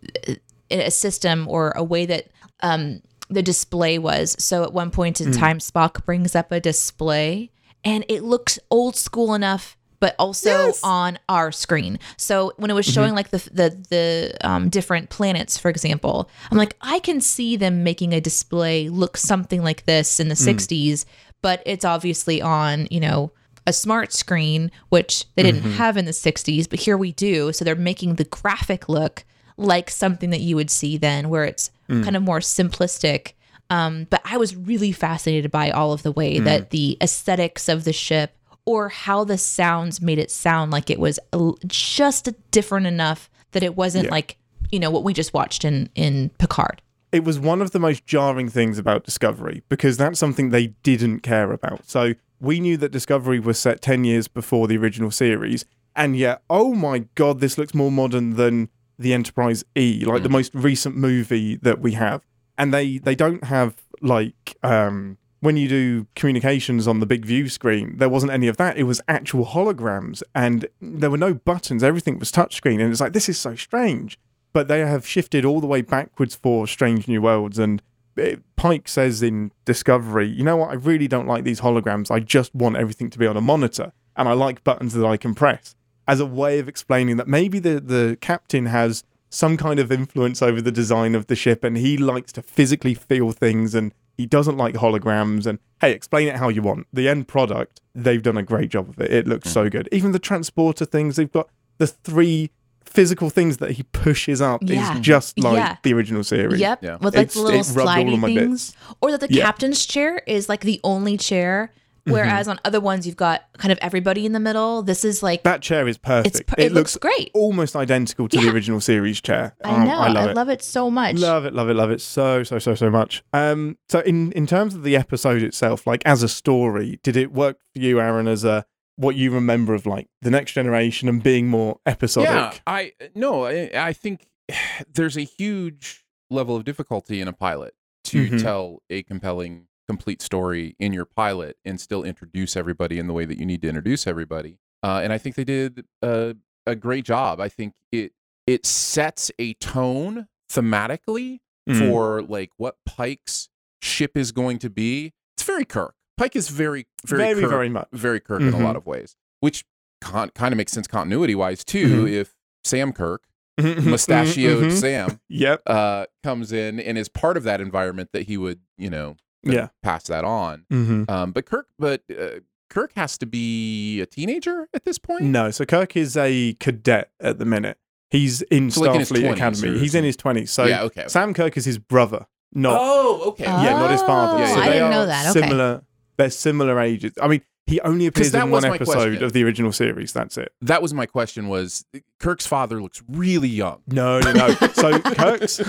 a system or a way that um the display was. So at one point Mm. in time Spock brings up a display and it looks old school enough but also Yes. on our screen. So when it was Mm-hmm. showing like the the the um, different planets, for example, I'm like, I can see them making a display look something like this in the Mm. 60s, but it's obviously on you know a smart screen, which they didn't Mm-hmm. have in the 60s, but here we do. So they're making the graphic look like something that you would see then, where it's Mm. kind of more simplistic. Um, but I was really fascinated by all of the way Mm. that the aesthetics of the ship or how the sounds made it sound like it was just different enough that it wasn't Yeah. like, you know, what we just watched in, in Picard. it was one of the most jarring things about Discovery because that's something they didn't care about. So we knew that Discovery was set 10 years before the original series, and yet, oh my god, this looks more modern than the Enterprise E, like the most recent movie that we have. And they they don't have like um when you do communications on the big view screen, there wasn't any of that. It was actual holograms and there were no buttons. Everything was touchscreen. And it's like, this is so strange but they have shifted all the way backwards for Strange New Worlds. And eh, Pike says in Discovery, you know what? I really don't like these holograms. I just want everything to be on a monitor, and I like buttons that I can press. As a way of explaining that maybe the the captain has some kind of influence over the design of the ship, and he likes to physically feel things, and he doesn't like holograms. And hey, explain it how you want. The end product, they've done a great job of it. It looks hmm. so good. Even the transporter things, they've got the three physical things that he pushes up Yeah. is just like Yeah. the original series. Yep. Yeah. With like It's- the little it slidey of my things. Or that the Yeah. captain's chair is like the only chair. Mm-hmm. Whereas on other ones you've got kind of everybody in the middle. This is like That chair is perfect. it's per- it, looks, great. almost identical to the original series chair. I Um, know. I love it. it so much. Love it, love it, love it so, so, so, so much. Um, so in in terms of the episode itself, like as a story, did it work for you, Aaron, as a what you remember of like the next generation and being more episodic? Yeah, I no, I, I think there's a huge level of difficulty in a pilot to Mhm. tell a compelling, complete story in your pilot and still introduce everybody in the way that you need to introduce everybody. Uh, and I think they did a, a great job. I think it it sets a tone thematically Mm. for like what Pike's ship is going to be. It's very Kirk. Pike is very, very, very, Kirk very much. very Kirk in a Mhm. lot of ways, which con- kind of makes sense continuity wise too. Mhm. If Sam Kirk, Mhm, mustachioed. Sam, Yep. uh, comes in and is part of that environment, that he would, you know, Yeah. pass that on. hmm Um, but Kirk, but uh, Kirk has to be a teenager at this point. No, so Kirk is a cadet at the minute. He's in So, like, in Starfleet Academy. He's in his twenties. So yeah, okay. okay. Sam Kirk is his brother, not oh, okay. yeah, not his father. Oh, Yeah, so I they didn't know that. Okay. Similar. They're similar ages. I mean, he only appears in one episode question. of the original series. That's it. that was my question. Was Kirk's father looks really young? No, no, no. so Kirk's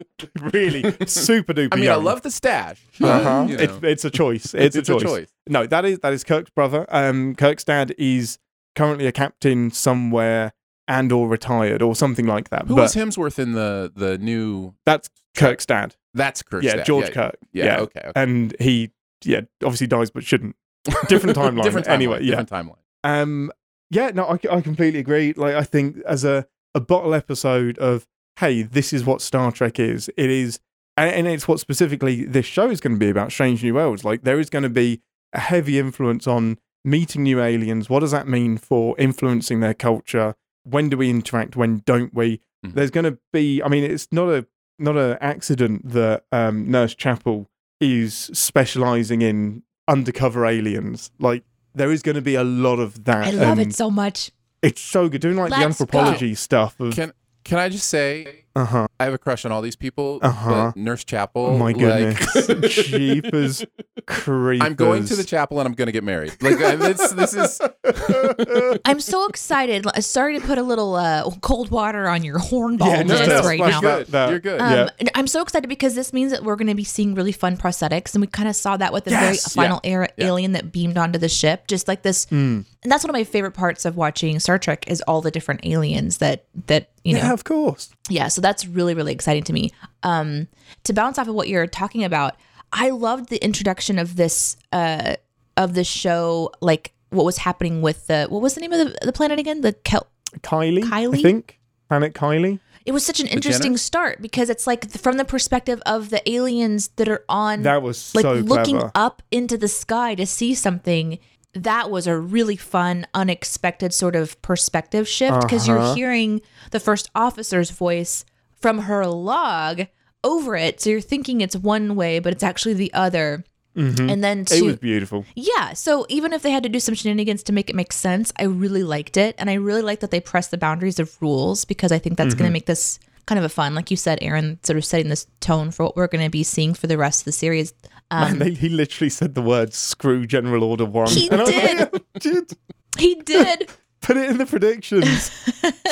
really super duper. I mean, young. I love the stash. Uh-huh. you know, It's it's a choice. It's, it's a, choice. No, that is that is Kirk's brother. Um, Kirk's dad is currently a captain somewhere and or retired or something like that. Who but was Hemsworth in the the new? that's Kirk's dad. That's Kirk's yeah, dad. George yeah, Kirk. Yeah, Yeah, okay. okay. and he yeah obviously dies but shouldn't. Different timeline. different timeline. Anyway, yeah. different timeline. Um, yeah, no, I, I completely agree. Like, I think as a, a bottle episode of, hey, this is what Star Trek is, it is, and, and it's what specifically this show is going to be about Strange New Worlds. Like, there is going to be a heavy influence on meeting new aliens. What does that mean for influencing their culture? When do we interact? When don't we? Mhm. There's going to be, I mean, it's not a, not an accident that um, Nurse Chapel is specializing in undercover aliens. Like, there is going to be a lot of that. I love it so much. It's so good doing like the Let's anthropology stuff. Of, Can can I just say uh huh. I have a crush on all these people, Uh-huh. but Nurse Chapel. Oh my like- goodness, jeepers, creepers. I'm going to the chapel and I'm going to get married. Like I- this, this is I'm so excited. Sorry to put a little uh, cold water on your hornball Yeah, no, list no, right now. that. that- You're good. Um, Yeah. I'm so excited because this means that we're going to be seeing really fun prosthetics, and we kind of saw that with the very Yes. final era Yeah. alien that beamed onto the ship. Just like this, Mm. and that's one of my favorite parts of watching Star Trek is all the different aliens that that you know yeah, of course. yeah so that's really really exciting to me um to bounce off of what you're talking about i loved the introduction of this uh of the show, like what was happening with the what was the name of the, the planet again? The Kel- Kylie, Kylie? I think. Planet Kylie. it was such an interesting Jenners? start because it's like from the perspective of the aliens that are on That was like so looking clever. up into the sky to see something that was a really fun unexpected sort of perspective shift because Uh-huh. you're hearing the first officer's voice from her log over it so you're thinking it's one way but it's actually the other and then Mm-hmm. It was beautiful. yeah so even if they had to do some shenanigans to make it make sense i really liked it and i really like that they pressed the boundaries of rules because i think that's Mm-hmm. going to make this kind of a fun like you said aaron sort of setting this tone for what we're going to be seeing for the rest of the series Man, they, he literally said the word "screw General Order One." Um, He And I was did. like, "Dude, he did Put it in the predictions.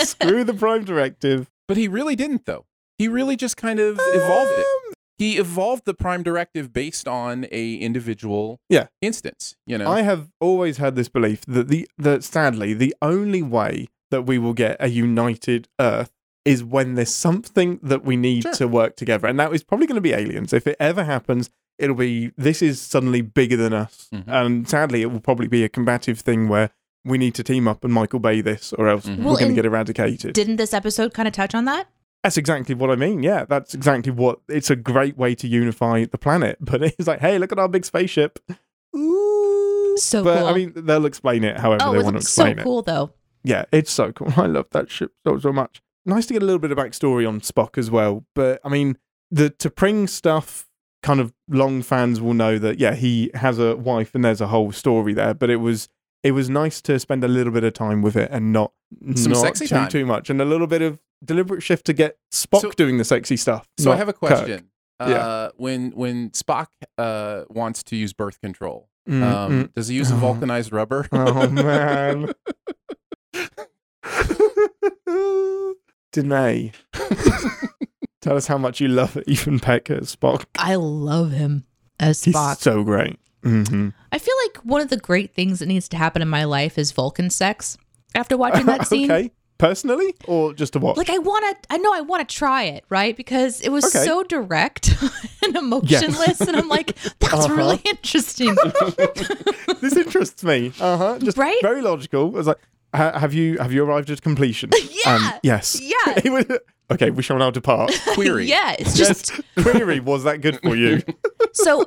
screw the Prime Directive. But he really didn't, though. He really just kind of evolved it. Um, He evolved the Prime Directive based on a individual Yeah. instance. You know, I have always had this belief that the that sadly the only way that we will get a united Earth is when there's something that we need Sure. to work together, and that is probably going to be aliens. If it ever happens, it'll be this is suddenly bigger than us, Mhm. and sadly, it will probably be a combative thing where we need to team up and Michael Bay this, or else Mhm. we're Well, going to get eradicated. didn't this episode kind of touch on that That's exactly what I mean. Yeah, that's exactly what. It's a great way to unify the planet. But it's like, hey, look at our big spaceship. Ooh. So but cool. I mean, they'll explain it however oh they want to was so explain it. cool though Yeah, it's so cool. I love that ship so so much. Nice to get a little bit of backstory on Spock as well. But I mean, the T'Pring stuff, kind of long fans will know that yeah, he has a wife and there's a whole story there. But it was it was nice to spend a little bit of time with it and not Some not sexy too time. too much and a little bit of deliberate shift to get Spock So- doing the sexy stuff. so I have a Kirk. question. Yeah. Uh, when when Spock uh, wants to use birth control, Mm, um, mm. does he use a Oh. vulcanized rubber? Oh man. Deneé. Tell us how much you love Ethan Peck as Spock. i love him as He's spock so great. hmm i feel like one of the great things that needs to happen in my life is vulcan sex after watching that scene okay. Personally or just to watch? like I want to I know I want to try it, right? Because it was Okay. so direct and emotionless and I'm like that's Uh-huh. really interesting. this interests me. Uh huh. Just Right? very logical. I was like, have you have you arrived at completion? Yeah. yes. Yeah. Okay, we shall now depart. Query. yeah, it's just Yes. Query, was that good for you? so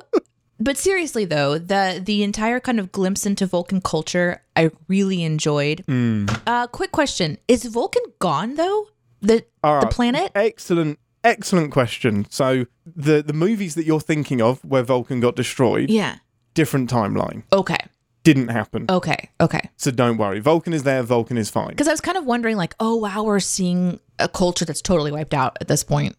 but seriously though, the the entire kind of glimpse into Vulcan culture I really enjoyed. Hmm. Uh quick question, is Vulcan gone though? The the planet? Excellent, excellent question. So the the movies that you're thinking of where Vulcan got destroyed, Yeah. different timeline. Okay. Didn't happen. Okay. Okay. So don't worry. Vulcan is there. Vulcan is fine. Because I was kind of wondering, like, oh wow, we're seeing a culture that's totally wiped out at this point.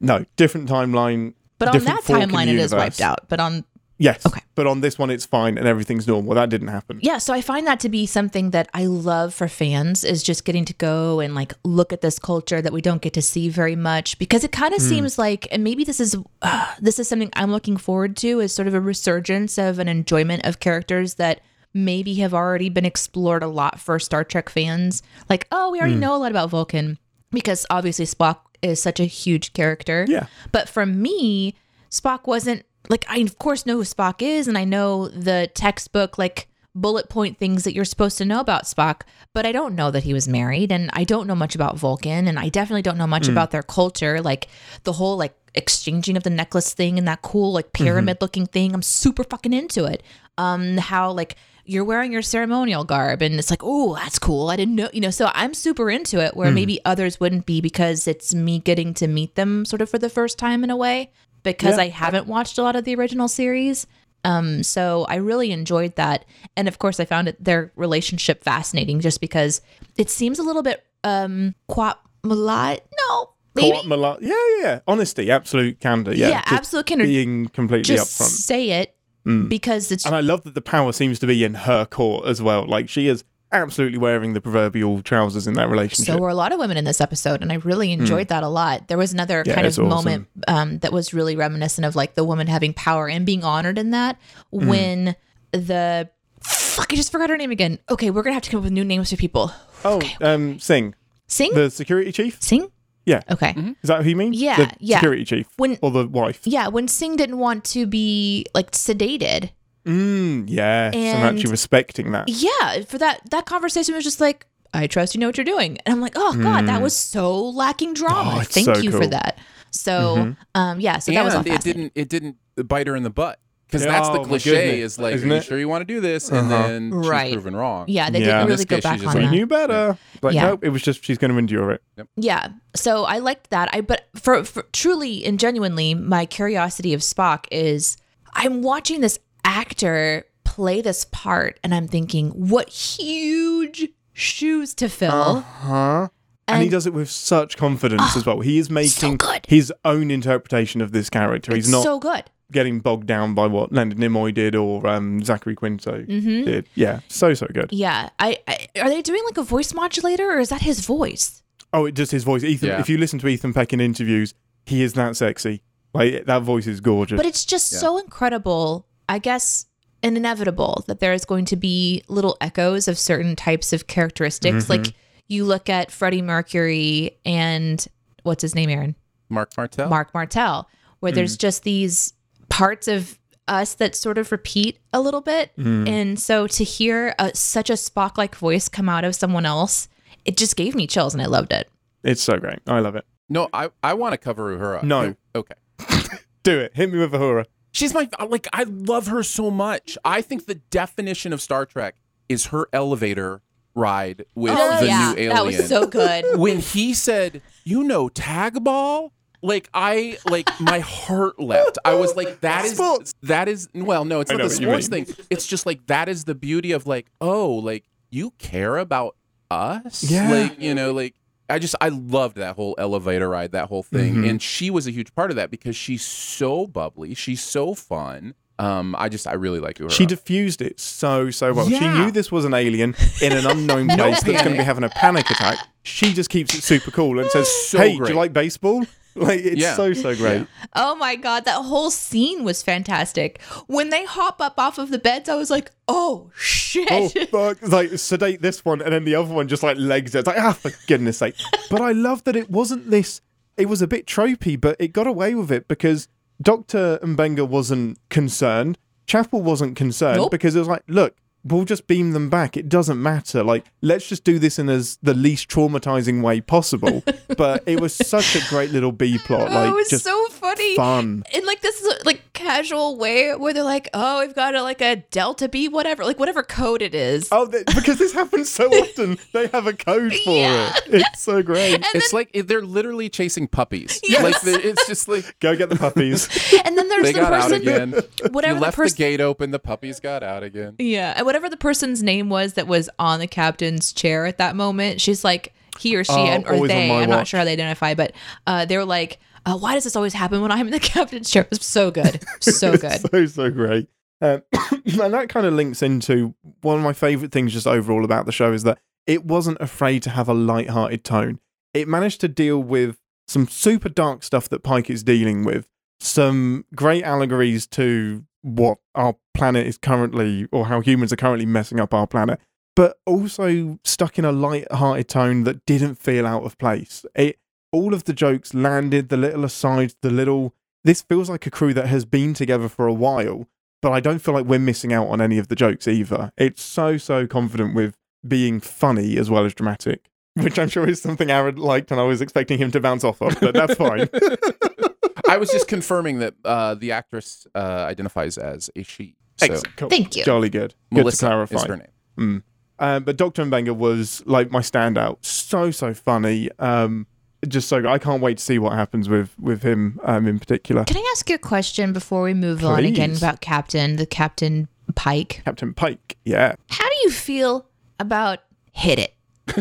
No, different timeline. But on that timeline, it is wiped out. But on Yes. Okay. But on this one, it's fine and everything's normal. That didn't happen. yeah, so I find that to be something that I love for fans is just getting to go and like look at this culture that we don't get to see very much because it kind of seems like, and maybe this is uh, this is something I'm looking forward to is sort of a resurgence of an enjoyment of characters that maybe have already been explored a lot for Star Trek fans. Like, oh, we already know a lot about Vulcan because obviously Spock is such a huge character. Yeah. But for me, Spock wasn't like I of course know who Spock is and I know the textbook like bullet point things that you're supposed to know about Spock, but I don't know that he was married and I don't know much about Vulcan and I definitely don't know much about their culture, like the whole like exchanging of the necklace thing and that cool like pyramid looking thing. I'm super fucking into it. Um how like you're wearing your ceremonial garb and it's like, oh, that's cool. I didn't know, you know. So I'm super into it where maybe others wouldn't be because it's me getting to meet them sort of for the first time in a way because Yeah. I haven't watched a lot of the original series. Um, so I really enjoyed that, and of course, I found it their relationship fascinating just because it seems a little bit um quat malai. No, maybe Co-op yeah, yeah, yeah. Honesty, absolute candor. Yeah, yeah, absolute candor. Being completely Just upfront. say it Mm. because it's And I love that the power seems to be in her court as well. Like she is absolutely wearing the proverbial trousers in that relationship. So were a lot of women in this episode, and I really enjoyed that a lot. There was another. Yeah, kind of awesome. moment um, that was really reminiscent of like the woman having power and being honored in that Hmm. when the fuck I just forgot her name again. Okay, we're gonna have to come up with new names for people. oh, um, Singh, Sing, the security chief. Singh. Yeah. Okay. Is that who you mean? Yeah, the yeah. security chief When or the wife. yeah, when Singh didn't want to be like sedated, Mm, yeah. so I'm And- actually respecting that. Yeah, for that that conversation was just like, I trust you know what you're doing. And I'm like, oh God, that was so lacking drama. Oh, Thank so you for that. So um yeah, so that was all it didn't it didn't bite her in the butt because that's oh the my cliche is like Isn't are you it? sure you want to do this and Uh-huh. then Right. she's proven wrong Yeah, they Yeah. didn't In really this go case, back she's just on We like, that. knew better. Like, Yeah. nope, it was just she's going to endure it. Yeah. So I liked that. I but for, for truly and genuinely, my curiosity of Spock is I'm watching this actor play this part and I'm thinking, what huge shoes to fill. Huh? And, he And- does it with such confidence as well. He is making good. his own interpretation of this character. He's not so good. Getting bogged down by what Leonard Nimoy did or um, Zachary Quinto Mm-hmm. did. Yeah, so so good. Yeah. I, I are they doing like a voice modulator or is that his voice? Oh, it just his voice. Ethan. Yeah. If you listen to Ethan Peck in interviews, he is that sexy. Like that voice is gorgeous. But it's just so incredible, I guess, and inevitable that there is going to be little echoes of certain types of characteristics. Mm-hmm. Like you look at Freddie Mercury and what's his name, Aaron? marc martel Marc Martel, where Mm. there's just these parts of us that sort of repeat a little bit. Mm. And so to hear a, such a Spock like voice come out of someone else, it just gave me chills and I loved it. it's so great. I love it. no i i want to cover her up No. okay Do it. Hit me with a horror. She's my like I love her so much. I think the definition of Star Trek is her elevator ride with oh, the yeah. new alien. That was so good. when he said, "You know tag ball?" Like I like my heart leapt. I was like, "That is Sports. that is well, no, it's not know the what sports thing. It's just like that is the beauty of like, oh, like you care about us, Yeah. like you know, like." I just I loved that whole elevator ride, that whole thing, Mhm. and she was a huge part of that because she's so bubbly, she's so fun. Um, I just I really like her. She diffused it so so well. She knew this was an alien in an unknown place that's going to be having a panic attack. She just keeps it super cool and says, So "Hey, do you like baseball?" Like it's Yeah. so so great. Oh my god, that whole scene was fantastic. When they hop up off of the beds, I was like, "Oh shit!" Oh fuck! It's like sedate this one, and then the other one just like legs it. It's like ah, for goodness sake! But I love that it wasn't this. It was a bit tropey, but it got away with it because Doctor Mbenga wasn't concerned. Chapel wasn't concerned Nope. because it was like, look, we'll just beam them back. It doesn't matter. Like, let's just do this in as the least traumatizing way possible. but it was such a great little B plot. oh, Like, it was so funny. fun. And like this like casual way where they're like, "Oh, we've got a like a Delta B, whatever, like whatever code it is." Oh, th- because this happens so often, they have a code for Yeah. it. It's so great. and It's like they're literally chasing puppies. Yes. Like it's just like Go get the puppies. and then there's they the got out person, again. whatever you the left the gate open, the puppies got out again. Yeah, and whatever the person's name was that was on the captain's chair at that moment, she's like he or she Oh, and, or they. I'm not sure how they identify, but uh, they were like, uh, "Why does this always happen when I'm in the captain's chair?" It was so good, so good. so so great. Um, and that kind of links into one of my favorite things, just overall about the show, is that it wasn't afraid to have a light-hearted tone. It managed to deal with some super dark stuff that Pike is dealing with, some great allegories to what our planet is currently, or how humans are currently messing up our planet, but also stuck in a light-hearted tone that didn't feel out of place. It all of the jokes landed, the little asides, the little this feels like a crew that has been together for a while, but I don't feel like we're missing out on any of the jokes either. It's so, so confident with being funny as well as dramatic, which I'm sure is something Aaron liked and I was expecting him to bounce off of, but that's fine. I was just confirming that uh, the actress uh, identifies as a she. So Excellent. Cool. Thank you. Jolly good. Good Melissa to clarify. is her name. Mm. Um, but Dr. Mbenga was like my standout. So, so funny. Um, just so I can't wait to see what happens with with him um, in particular. Can I ask you a question before we move on again about Captain, the Captain Pike? Captain Pike. Yeah. How do you feel about Hit It?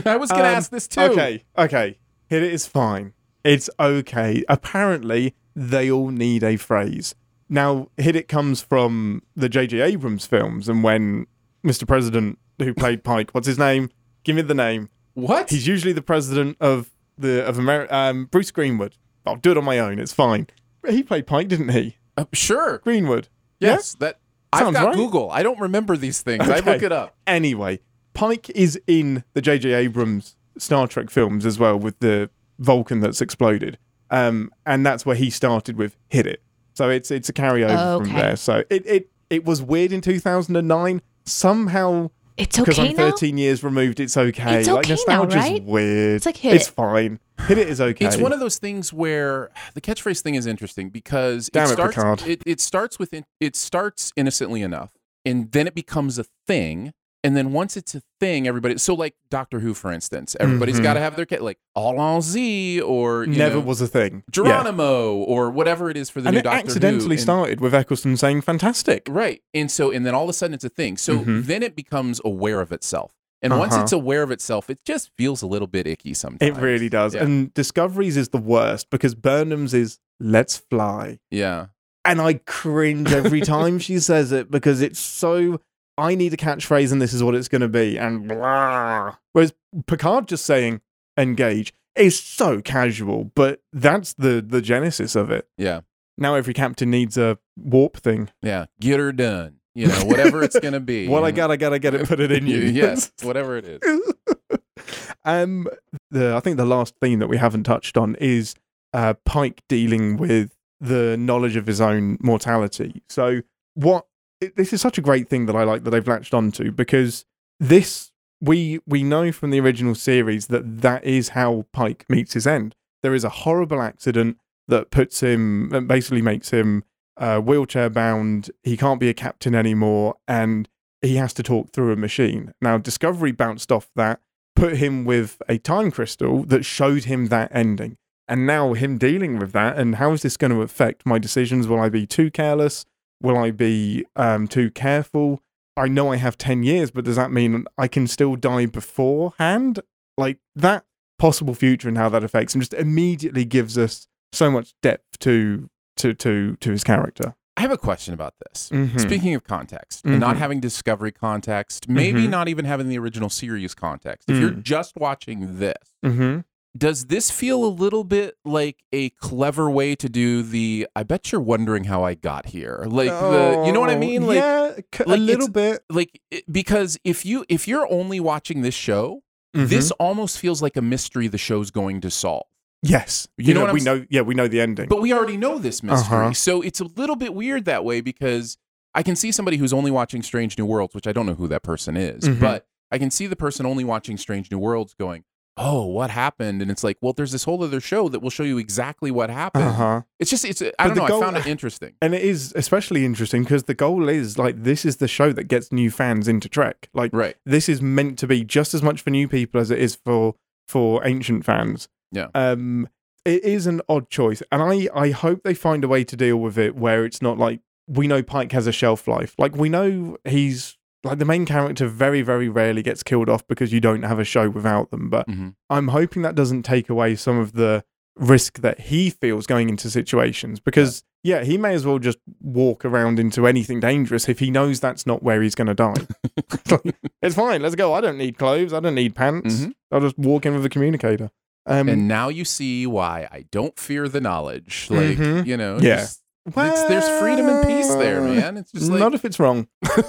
I was going to Um, ask this too. Okay, okay. Hit it is fine. It's okay. Apparently, they all need a phrase. Now, Hit It comes from the J.J. Abrams films, and when Mr. President, who played Pike, what's his name? Give me the name. What? He's usually the president of the of America. Um, Bruce Greenwood. I'll do it on my own. It's fine. He played Pike, didn't he? Uh, sure. Greenwood. Yes. That. I've Sounds got right. Google. I don't remember these things. I look it up. Anyway, Pike is in the J.J. Abrams Star Trek films as well with the Vulcan that's exploded. Um, and that's where he started with Hit It. So it's it's a carryover from there. So it, it it was weird in 2009. Somehow, It's okay because I'm now. 13 years removed, it's okay. It's like okay now, right? weird. It's like hit It's fine. Hit it is okay. It's one of those things where the catchphrase thing is interesting because Damn it it, starts Picard. it, it starts with in- it starts innocently enough and then it becomes a thing and then once it's a thing everybody so like Doctor Who for instance everybody's Mhm. got to have their cat like Allons-y or never know, was a thing. Yeah. Geronimo or whatever it is for the And new it Doctor accidentally Who and- started with Eccleston saying fantastic. Right. And so, and then all of a sudden it's a thing. So Mhm. then it becomes aware of itself. And once Uh-huh. it's aware of itself, it just feels a little bit icky sometimes. It really does. Yeah. And Discoveries is the worst because Burnham's is let's fly. yeah. And I cringe every time she says it because it's so I need a catchphrase and this is what it's going to be and blah. Whereas Picard just saying engage is so casual, but that's the the genesis of it. Yeah. Now every captain needs a warp thing. Yeah. Get her done. You know, whatever it's going to be. what I got, I gotta get it, put it in you. yes. Whatever it is. um, the I think the last theme that we haven't touched on is uh, Pike dealing with the knowledge of his own mortality. So, what it, this is such a great thing that I like that they've latched onto because this we we know from the original series that that is how Pike meets his end. There is a horrible accident that puts him basically makes him uh, wheelchair bound. He can't be a captain anymore, and he has to talk through a machine. Now, Discovery bounced off that, put him with a time crystal that showed him that ending. And now, him dealing with that, and how is this going to affect my decisions? Will I be too careless? Will I be um, too careful? I know I have 10 years, but does that mean I can still die beforehand? Like that possible future and how that affects him just immediately gives us so much depth to to to to his character. I have a question about this. Mhm. Speaking of context, and not Mhm. having Discovery context, maybe Mhm. not even having the original series context. If you're Mm. just watching this, Mm-hmm. Does this feel a little bit like a clever way to do the I bet you're wondering how I got here? Like the you know what I mean? Like yeah, c- like a little bit. like because if you if you're only watching this show, Mm-hmm. this almost feels like a mystery the show's going to solve. yes, You you, know know, what I'm we know. Yeah, we know the ending. But we already know this mystery. Uh-huh. So it's a little bit weird that way because I can see somebody who's only watching Strange New Worlds, which I don't know who that person is, Mhm. but I can see the person only watching Strange New Worlds going, "Oh, what happened?" And it's like, "Well, there's this whole other show that will show you exactly what happened." uh huh. It's just it's I But don't know, goal- I found it interesting. And it is especially interesting because the goal is like this is the show that gets new fans into Trek. Like Right. this is meant to be just as much for new people as it is for for ancient fans. Yeah. Um, it is an odd choice, and I I hope they find a way to deal with it where it's not like we know Pike has a shelf life. Like we know he's like the main character very very rarely gets killed off because you don't have a show without them. But Mhm. I'm hoping that doesn't take away some of the risk that he feels going into situations because yeah, he may as well just walk around into anything dangerous if he knows that's not where he's going to die. It's fine, let's go. I don't need clothes, I don't need pants. Mhm. I'll just walk in with a communicator. Um, and now you see why I don't fear the knowledge. Like, Mhm. you know, Yeah. Just- it's, there's freedom and peace there, man. It's just like not if it's wrong,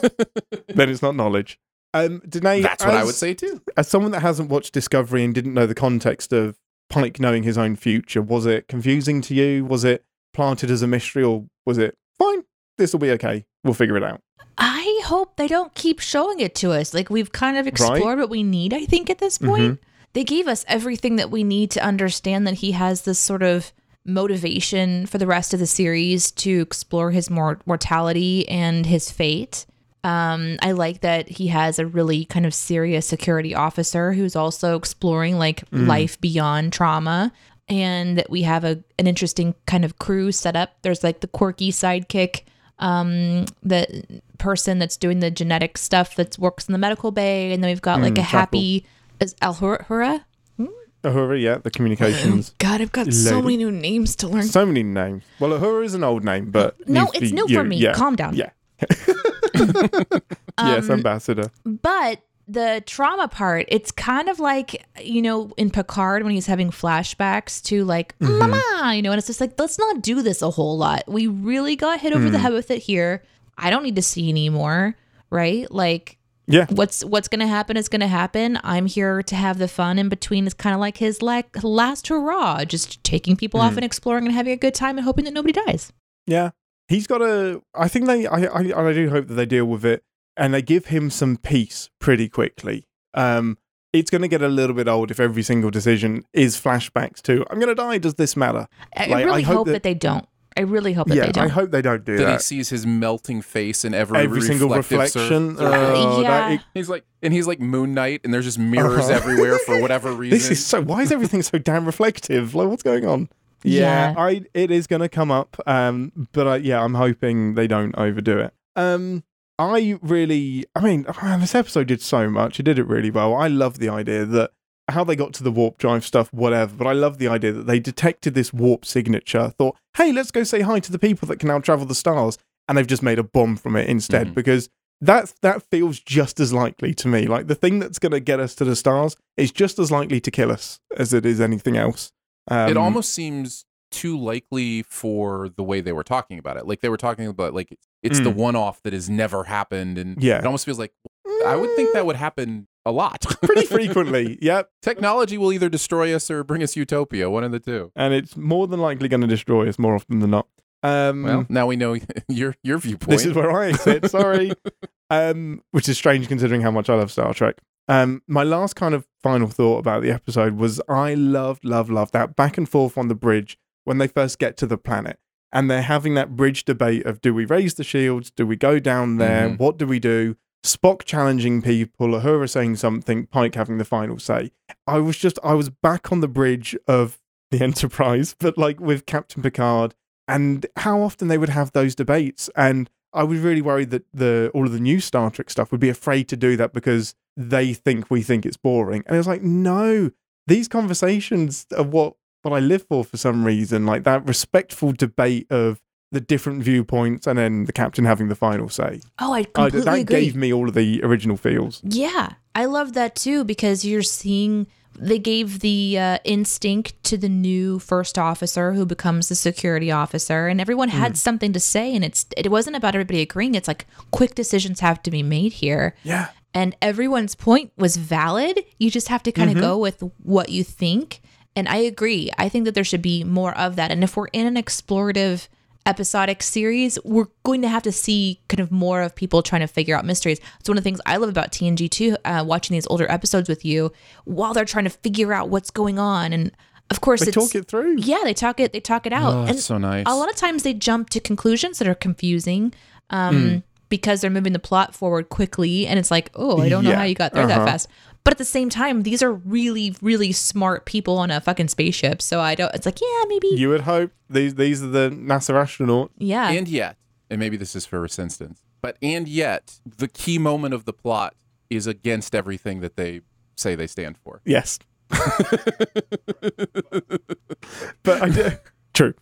then it's not knowledge. Um, Deneé, That's what I would say too. As someone that hasn't watched Discovery and didn't know the context of Pike knowing his own future, was it confusing to you? Was it planted as a mystery, or was it fine? This will be okay. We'll figure it out. I hope they don't keep showing it to us. Like we've kind of explored what we need, I think, at this point. They gave us everything that we need to understand that he has this sort of motivation for the rest of the series to explore his mor- mortality and his fate. Um, I like that he has a really kind of serious security officer who's also exploring like life beyond trauma, and that we have a an interesting kind of crew set up. There's like the quirky sidekick, um, the person that's doing the genetic stuff that works in the medical bay, and then we've got like a Chapel. happy is Alhura. Uhura, yeah, the communications. God, I've got so Lady. many new names to learn. so many names. Well, Uhura is an old name, but No, it's new you. for me. Yeah. Calm down. Yeah. yes, Um, ambassador. But the trauma part, it's kind of like, you know, in Picard when he's having flashbacks to like, Mm-hmm. mama, you know, and it's just like, let's not do this a whole lot. We really got hit over the Mm. head with it here. I don't need to see anymore, right? Like, Yeah. what's what's gonna happen is gonna happen. I'm here to have the fun in between. It's kind of like his like last hurrah, just taking people Mm. off and exploring and having a good time and hoping that nobody dies. Yeah. he's got a. I think they. I, I I do hope that they deal with it and they give him some peace pretty quickly. Um, it's going to get a little bit old if every single decision is flashbacks to "I'm going to die." Does this matter? I Like, I really hope hope, that- that, they don't. I really hope that yeah, they don't. I hope they don't do That That he sees his melting face in every, Every single reflection. surface. Oh, Yeah. that- it- He's like, and he's like Moon Knight, and there's just mirrors Uh-huh. everywhere for whatever reason. this is so. Why is everything so damn reflective? Like, what's going on? Yeah, Yeah. I it is going to come up. Um, but I, yeah, I'm hoping they don't overdo it. Um, I really, I mean, man, this episode did so much. It did it really well. I love the idea that how they got to the warp drive stuff, whatever. But I love the idea that they detected this warp signature. Thought, hey, let's go say hi to the people that can now travel the stars, and they've just made a bomb from it instead Mhm. because. That that feels just as likely to me. Like the thing that's going to get us to the stars is just as likely to kill us as it is anything else. Um, it almost seems too likely for the way they were talking about it. Like they were talking about like it's the Mm. one off that has never happened, and Yeah. it almost feels like I would think that would happen a lot. pretty frequently. Yep, Technology will either destroy us or bring us utopia, one of the two. and it's more than likely going to destroy us more often than not. Um, Well, now we know your your viewpoint. this is where I sit. Sorry, um, which is strange considering how much I love Star Trek. Um, my last kind of final thought about the episode was I loved, love, love that back and forth on the bridge when they first get to the planet. And they're having that bridge debate of do we raise the shields? Do we go down there? Mhm. What do we do? Spock challenging people, Uhura saying something, Pike having the final say. I was just, I was back on the bridge of the Enterprise, but like with Captain Picard, and how often they would have those debates. And I was really worried that the all of the new Star Trek stuff would be afraid to do that because they think we think it's boring. And it was like, no, these conversations are what what I live for for some reason. Like that respectful debate of the different viewpoints, and then the captain having the final say. oh, I I, completely that agree. gave me all of the original feels. Yeah, I love that too because you're seeing they gave the uh, instinct to the new first officer who becomes the security officer, and everyone Mm. had something to say, and it's it wasn't about everybody agreeing. It's like quick decisions have to be made here, Yeah. and everyone's point was valid. You just have to kind of Mm-hmm. go with what you think, and I agree. I think that there should be more of that, and if we're in an explorative episodic series, we're going to have to see kind of more of people trying to figure out mysteries. It's one of the things I love about TNG too, uh, watching these older episodes with you while they're trying to figure out what's going on. And of course, They it's, talk it through. yeah, they talk it, they talk it out. Oh, and so nice. a lot of times they jump to conclusions that are confusing. Um, Hmm. Because they're moving the plot forward quickly, and it's like, oh, I don't know how you got there Uh-huh. that fast. But at the same time, these are really, really smart people on a fucking spaceship. So I don't. It's like, yeah, maybe, You would hope these these are the NASA astronauts. yeah. and yet, and maybe this is for instance, but and yet, the key moment of the plot is against everything that they say they stand for. Yes. but I did. True.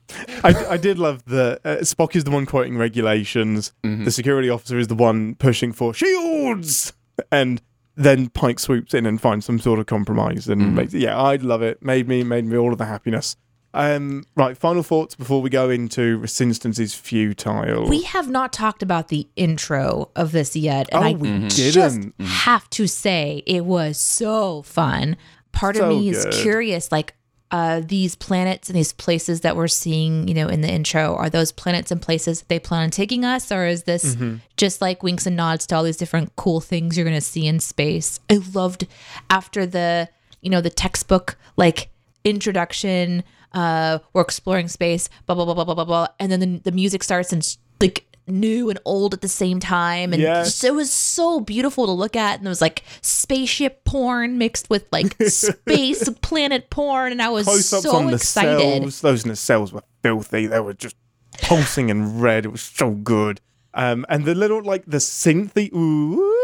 I, I did love the uh, Spock is the one quoting regulations. Mhm. The security officer is the one pushing for shields, and then Pike swoops in and finds some sort of compromise. And Mhm. makes, yeah, I'd love it. Made me made me all of the happiness. Um, right. Final thoughts before we go into Resistance is futile. We have not talked about the intro of this yet, and oh, I we just didn't. have to say it was so fun. Part So of me good. is curious, like uh, these planets and these places that we're seeing, you know, in the intro, are those planets and places they plan on taking us, or is this Mm-hmm. just like winks and nods to all these different cool things you're going to see in space? I loved after the, you know, the textbook like introduction. Uh, we're exploring space, blah blah blah blah blah blah blah, and then the, the music starts and like new and old at the same time, and Yes. just- it was so beautiful to look at. And it was like spaceship porn mixed with like space planet porn, and I was Close-ups so on the excited. cells. Those nacelles were filthy. They were just pulsing in red. It was so good. Um, and the little like the synthy ooh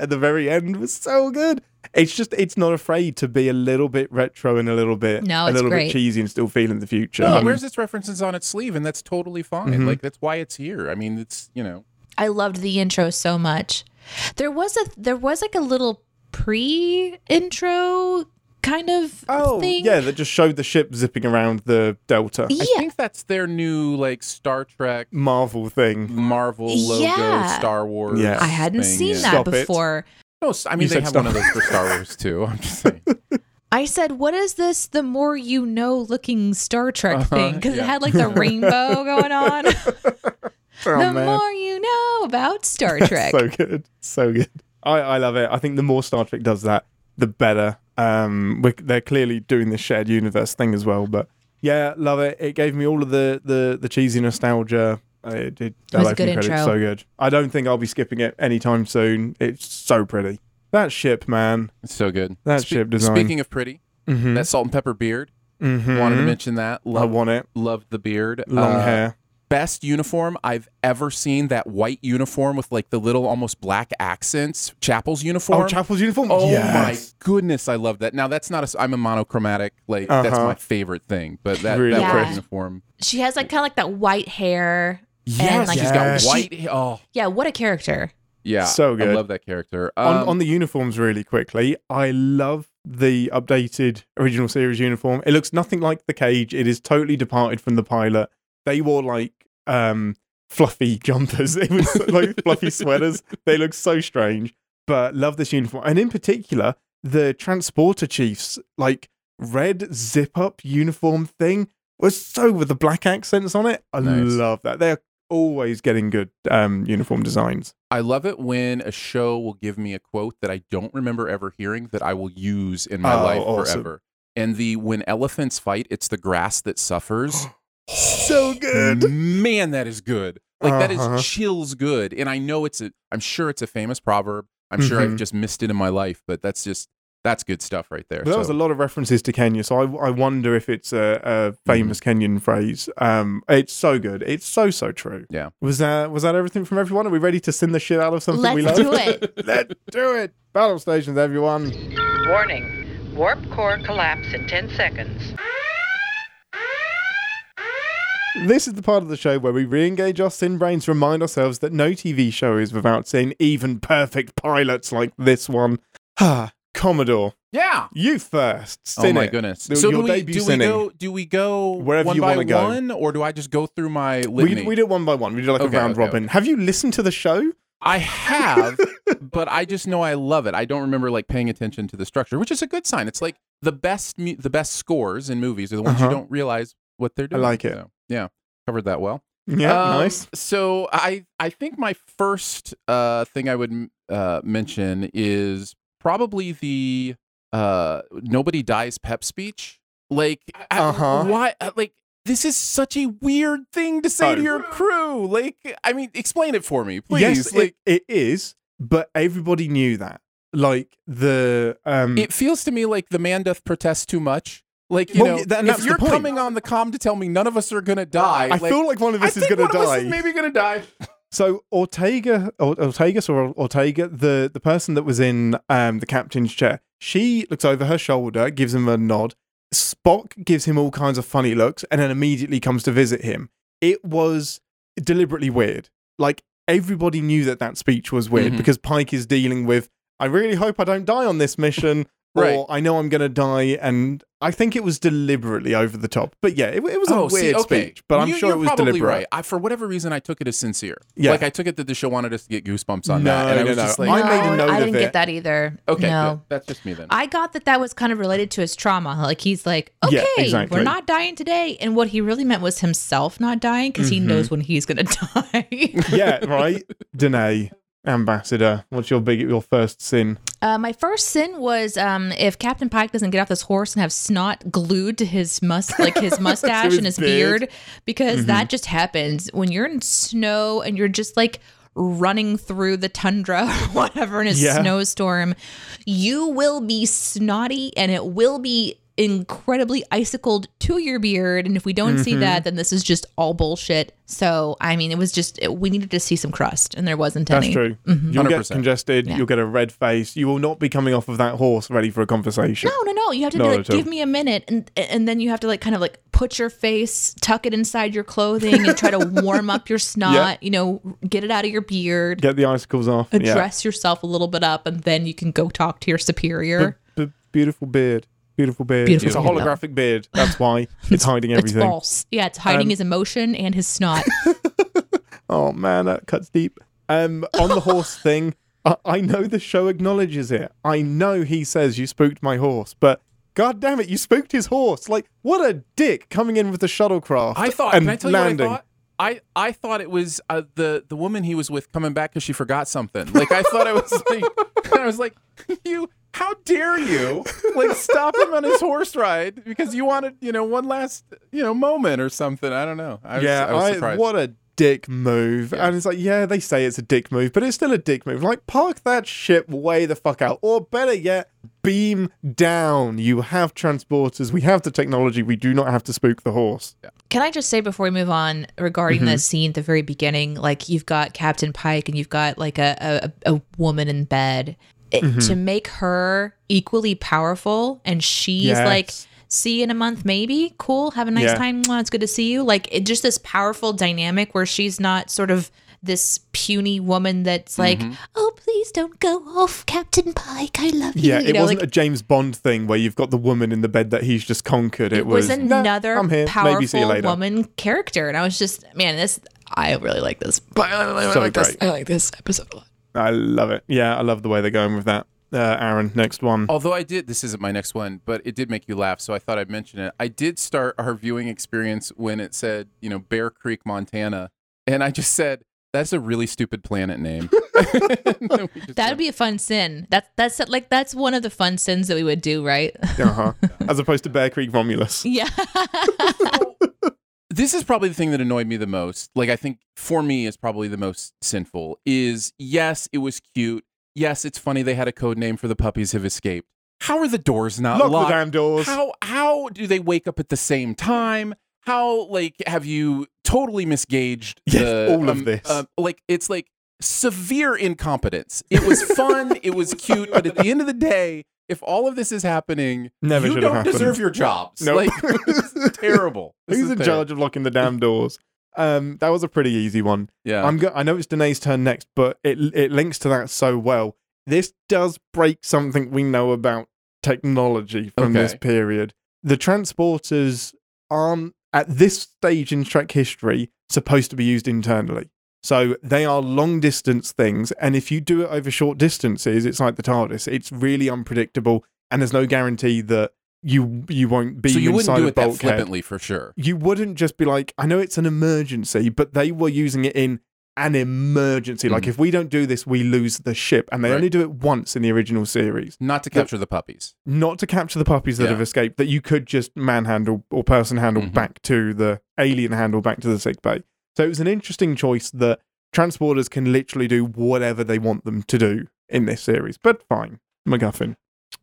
at the very end was so good. It's just it's not afraid to be a little bit retro and a little bit No, a little great. bit cheesy and still feeling the future. Well, Um, where's its references on its sleeve, and that's totally fine. Mhm. Like that's why it's here. I mean, it's you know, I loved the intro so much. There was a there was like a little pre-intro kind of oh thing. yeah, that just showed the ship zipping around the Delta Yeah. I think that's their new like Star Trek, Marvel thing. Marvel logo, Yeah. Star Wars. Yeah. I hadn't thing, seen yeah. that Stop it. before. No, s- I mean You they have Star- one of those for Star Wars too. I'm just saying. I said, "What is this? The more you know, looking Star Trek Uh-huh, thing?" Because yeah. it had like the rainbow going on. Oh, the man. more you know about Star Trek. so good, so good. I, I love it. I think the more Star Trek does that, the better. Um, we they're clearly doing the shared universe thing as well. But yeah, love it. It gave me all of the the the cheesy nostalgia. Uh, It did. It was a good credits, intro. So good. I don't think I'll be skipping it anytime soon. It's so pretty. That ship, man. It's so good. That ship design. Speaking of pretty, Mm-hmm. that salt and pepper beard. mm-hmm. Wanted to mention that. I Love, want it. loved the beard. Long Uh, hair. Best uniform I've ever seen. That white uniform with like the little almost black accents. Chapel's uniform. Oh, Chapel's uniform. Oh yes. my goodness, I love that. Now that's not a. s- I'm a monochromatic. Like that's Uh-huh. my favorite thing. But that, Really that white uniform. She has like kind of like that white hair. Yes, like, she's Yes. got white. ha- Oh, Yeah, what a character. yeah, So good. I love that character. on, Um, on the uniforms really quickly i love the updated original series uniform it looks nothing like the cage it is totally departed from the pilot they wore like um fluffy jumpers it was like fluffy sweaters they look so strange but love this uniform and in particular the transporter chiefs like red zip up uniform thing was so with the black accents on it i Nice. love that they're always getting good um uniform designs I love it when a show will give me a quote that I don't remember ever hearing that I will use in my Oh, life awesome. forever. And the when elephants fight, it's the grass that suffers. so good Man, that is good. Like that Uh-huh. is chills good. And I know it's a I'm sure it's a famous proverb. I'm sure I've Mhm. just missed it in my life, but that's just that's good stuff right there. But there was a lot of references to Kenya, so I, I wonder if it's a, a famous Kenyan phrase. Um, it's so good. It's so so true. Yeah. Was that was that everything from everyone? Are we ready to sin the shit out of something we Let's love? do it. Let's do it. Battle stations, everyone. Warning. Warp core collapse in 10 seconds. This is the part of the show where we re-engage our sin brains to remind ourselves that no TV show is without sin, even perfect pilots like this one. Ah, Commodore, Yeah. you first. Oh my it. goodness. The- So your do we debut do we go do we go Wherever one you by wanna go. one or do I just go through my We, litany? we do it one by one. We do like Okay, a round okay, robin. Have you listened to the show? I have, but I just know I love it. I don't remember like paying attention to the structure, which is a good sign. It's like the best mu- the best scores in movies are the ones Uh-huh. you don't realize what they're doing. I like it. So, yeah, covered that well. Yeah, Um, nice. So I I think my first uh thing I would uh mention is probably the uh nobody dies pep speech. Like Uh-huh. why uh, like this is such a weird thing to say Oh. to your crew. Like I mean explain it for me, please. Yes, like it, it is, but everybody knew that. Like the um it feels to me like the man doth protest too much. Like you Well, know, that- if you're coming on the com to tell me none of us are gonna die, I like, feel like one of I us is going to one of us die. is maybe gonna die. So Ortega, or Ortegas, or Ortega, the the person that was in um the captain's chair, she looks over her shoulder, gives him a nod. Spock gives him all kinds of funny looks, and then immediately comes to visit him. It was deliberately weird. Like everybody knew that that speech was weird Mhm. because Pike is dealing with. I really hope I don't die on this mission. Right. Or I know I'm going to die, and I think it was deliberately over the top. But yeah, it, it was a oh, see, weird okay. speech. But I'm You- sure it was probably deliberate. Right. I, for whatever reason, I took it as sincere. Yeah. Like I took it that the show wanted us to get goosebumps on No, that, and I no, was no. just like, I made a note I didn't it. get that either. okay, no. good. that's just me then. I got that that was kind of related to his trauma. Like he's like, Yeah, okay, exactly. we're not dying today, and what he really meant was himself not dying because he Mhm. knows when he's gonna die. yeah, right. Deneé, ambassador. What's your big your first sin? uh, my first sin was um, if Captain Pike doesn't get off this horse and have snot glued to his must like his mustache his and his beard. beard, because that just happens when you're in snow and you're just like running through the tundra or whatever in a Yeah. snowstorm, you will be snotty and it will be incredibly icicled to your beard. And if we don't see that, mm-hmm. then this is just all bullshit. So, I mean, it was just, it, we needed to see some crust and there wasn't That's any. That's true. Mm-hmm. You'll get 100%. congested. Yeah. You'll get a red face. You will not be coming off of that horse ready for a conversation. No, no, no. You have to Not like give me a minute, and and then you have to like kind of like put your face, tuck it inside your clothing, and try to warm up your snot. Yeah. You know, get it out of your beard, Get the icicles off. Yeah. dress yourself a little bit up, and then you can go talk to your superior. B- beautiful beard. Beautiful beard. Beautiful it's a beard. holographic beard. That's why it's hiding It's everything. false. Yeah, it's hiding Um, his emotion and his snot. Oh man, that cuts deep. Um, on the horse thing, I-, I know the show acknowledges it. I know he says you spooked my horse, but God damn it, you spooked his horse. Like, what a dick coming in with the shuttlecraft. I thought. and Can I tell landing. you what I thought? I, I thought it was uh, the the woman he was with coming back because she forgot something. Like I thought it was like I was like you. How dare you like stop him on his horse ride because you wanted you know one last you know moment or something. I don't know. I was, yeah, I was I- what a dick move. Yeah. And it's like, yeah, they say it's a dick move, but it's still a dick move. Like, park that ship way the fuck out. Or better yet, beam down. You have transporters. We have the technology. We do not have to spook the horse. yeah. Can I just say before we move on regarding Mm-hmm. the scene at the very beginning, like you've got Captain Pike and you've got like a a, a woman in bed. It, Mm-hmm. To make her equally powerful, and she's Yes. like, "See you in a month, maybe. Cool. Have a nice Yeah. time. Mwah, it's good to see you." Like it, just this powerful dynamic where she's not sort of this puny woman that's like, Mm-hmm. "Oh, please don't go off, Captain Pike. I love you." Yeah, you it know, wasn't like, a James Bond thing where you've got the woman in the bed that he's just conquered. It, it was, "Nah, another here. powerful Maybe see you later. woman character, and I was just, man, this I really like this. I really So like this. I like this episode a lot. I love it. Yeah, I love the way they're going with that. Uh, Aaron, next one. Although I did, this isn't my next one, but it did make you laugh, so I thought I'd mention it. I did start our viewing experience when it said, you know, Bear Creek, Montana, and I just said, "That's a really stupid planet name." And then we just That'd went, be a fun sin. That's that's like that's one of the fun sins that we would do, right? Uh-huh. As opposed to Bear Creek Romulus. yeah. this is probably the thing that annoyed me the most. Like I think for me is probably the most sinful. Is yes, it was cute. Yes, it's funny they had a code name for the puppies have escaped. How are the doors not Lock locked? the damn doors. How how do they wake up at the same time? How like have you totally misgauged Yes, the, all of um, this. uh, like it's like severe incompetence. It was fun, it was cute, but at the end of the day, if all of this is happening, Never you should have don't happened. deserve your jobs. Nope. Like this is terrible. This Who's is in terrible. charge of locking the damn doors? Um, that was a pretty easy one. Yeah. I'm go- I know it's Deneé's turn next, but it it links to that so well. This does break something we know about technology from this Okay. period. The transporters aren't at this stage in Trek history supposed to be used internally. So they are long distance things, and if you do it over short distances, it's like the TARDIS. It's really unpredictable, and there's no guarantee that you you won't be so you inside wouldn't do it that flippantly for sure. you wouldn't just be like, I know it's an emergency, but they were using it in an emergency. Like, Mhm. if we don't do this, we lose the ship. And they Right. only do it once in the original series, Not to capture the puppies. not to capture the puppies that Yeah. have escaped, that you could just manhandle or person handle Mhm. back to the alien handle back to the sick bay. So it was an interesting choice that transporters can literally do whatever they want them to do in this series. But fine. MacGuffin.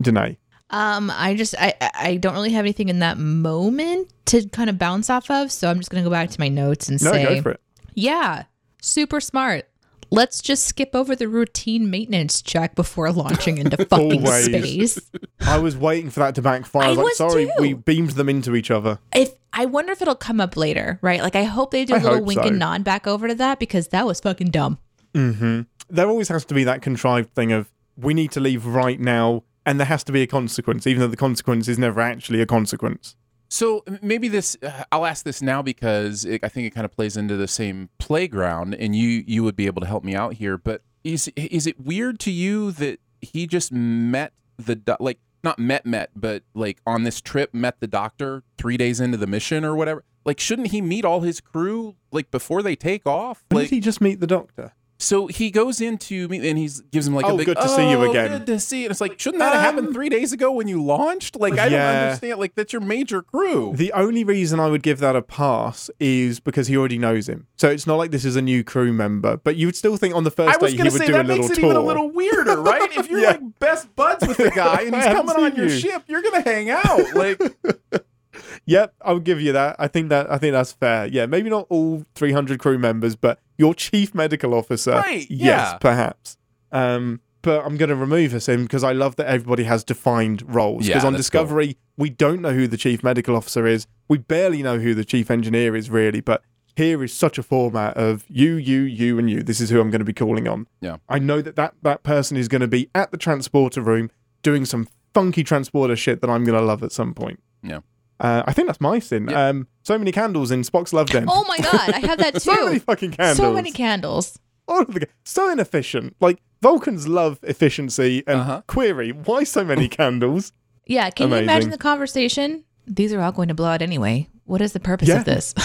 Deneé. Um, I just I I- don't really have anything in that moment to kind of bounce off of, so I'm just gonna go back to my notes and No, say, go for it. yeah, super smart. Let's just skip over the routine maintenance check before launching into fucking Always. space. I was waiting for that to backfire. I I was like, sorry, too. we beamed them into each other. If I wonder if it'll come up later, right? Like I hope they do a I little wink so. and nod back over to that because that was fucking dumb. Mm-hmm. There always has to be that contrived thing of we need to leave right now, and there has to be a consequence, even though the consequence is never actually a consequence. So maybe this uh, I'll ask this now because it, I think it kind of plays into the same playground, and you you would be able to help me out here. But is is it weird to you that he just met the like not met met, but like on this trip met the doctor three days into the mission or whatever? Like, shouldn't he meet all his crew like before they take off? When Like, did he just meet the doctor? So he goes into me and he gives him like Oh, a big good to see you "Oh, again." Good to see. you." And it's like, shouldn't that have happened Um, three days ago when you launched? Like, I don't understand. Like, that's your major crew. The only reason I would give that a pass is because he already knows him. So it's not like this is a new crew member, but you would still think on the first day he would say do that a little makes it even a little weirder, right? If you're Yeah. like best buds with the guy and he's coming on seen your you. ship, you're gonna hang out. Like, Yep, I'll give you that. I think that I think that's fair. Yeah, maybe not all 300 crew members, but your chief medical officer. Right, Yes, yeah. perhaps. Um, but I'm going to remove us in because I love that everybody has defined roles. Yeah, Because on that's cool. Discovery, we don't know who the chief medical officer is. We barely know who the chief engineer is, really. But here is such a format of you, you, you, and you. This is who I'm going to be calling on. Yeah. I know that that, that person is going to be at the transporter room doing some funky transporter shit that I'm going to love at some point. Yeah. Uh, I think that's my sin. Yeah. Um, so many candles in Spock's love den. Oh my god, I have that too. so many fucking candles. So many candles. All of the, so inefficient. Like Vulcans love efficiency and Uh-huh. query. Why so many candles? Yeah, can you imagine the conversation? These are all going to blow out anyway. What is the purpose Yeah. of this?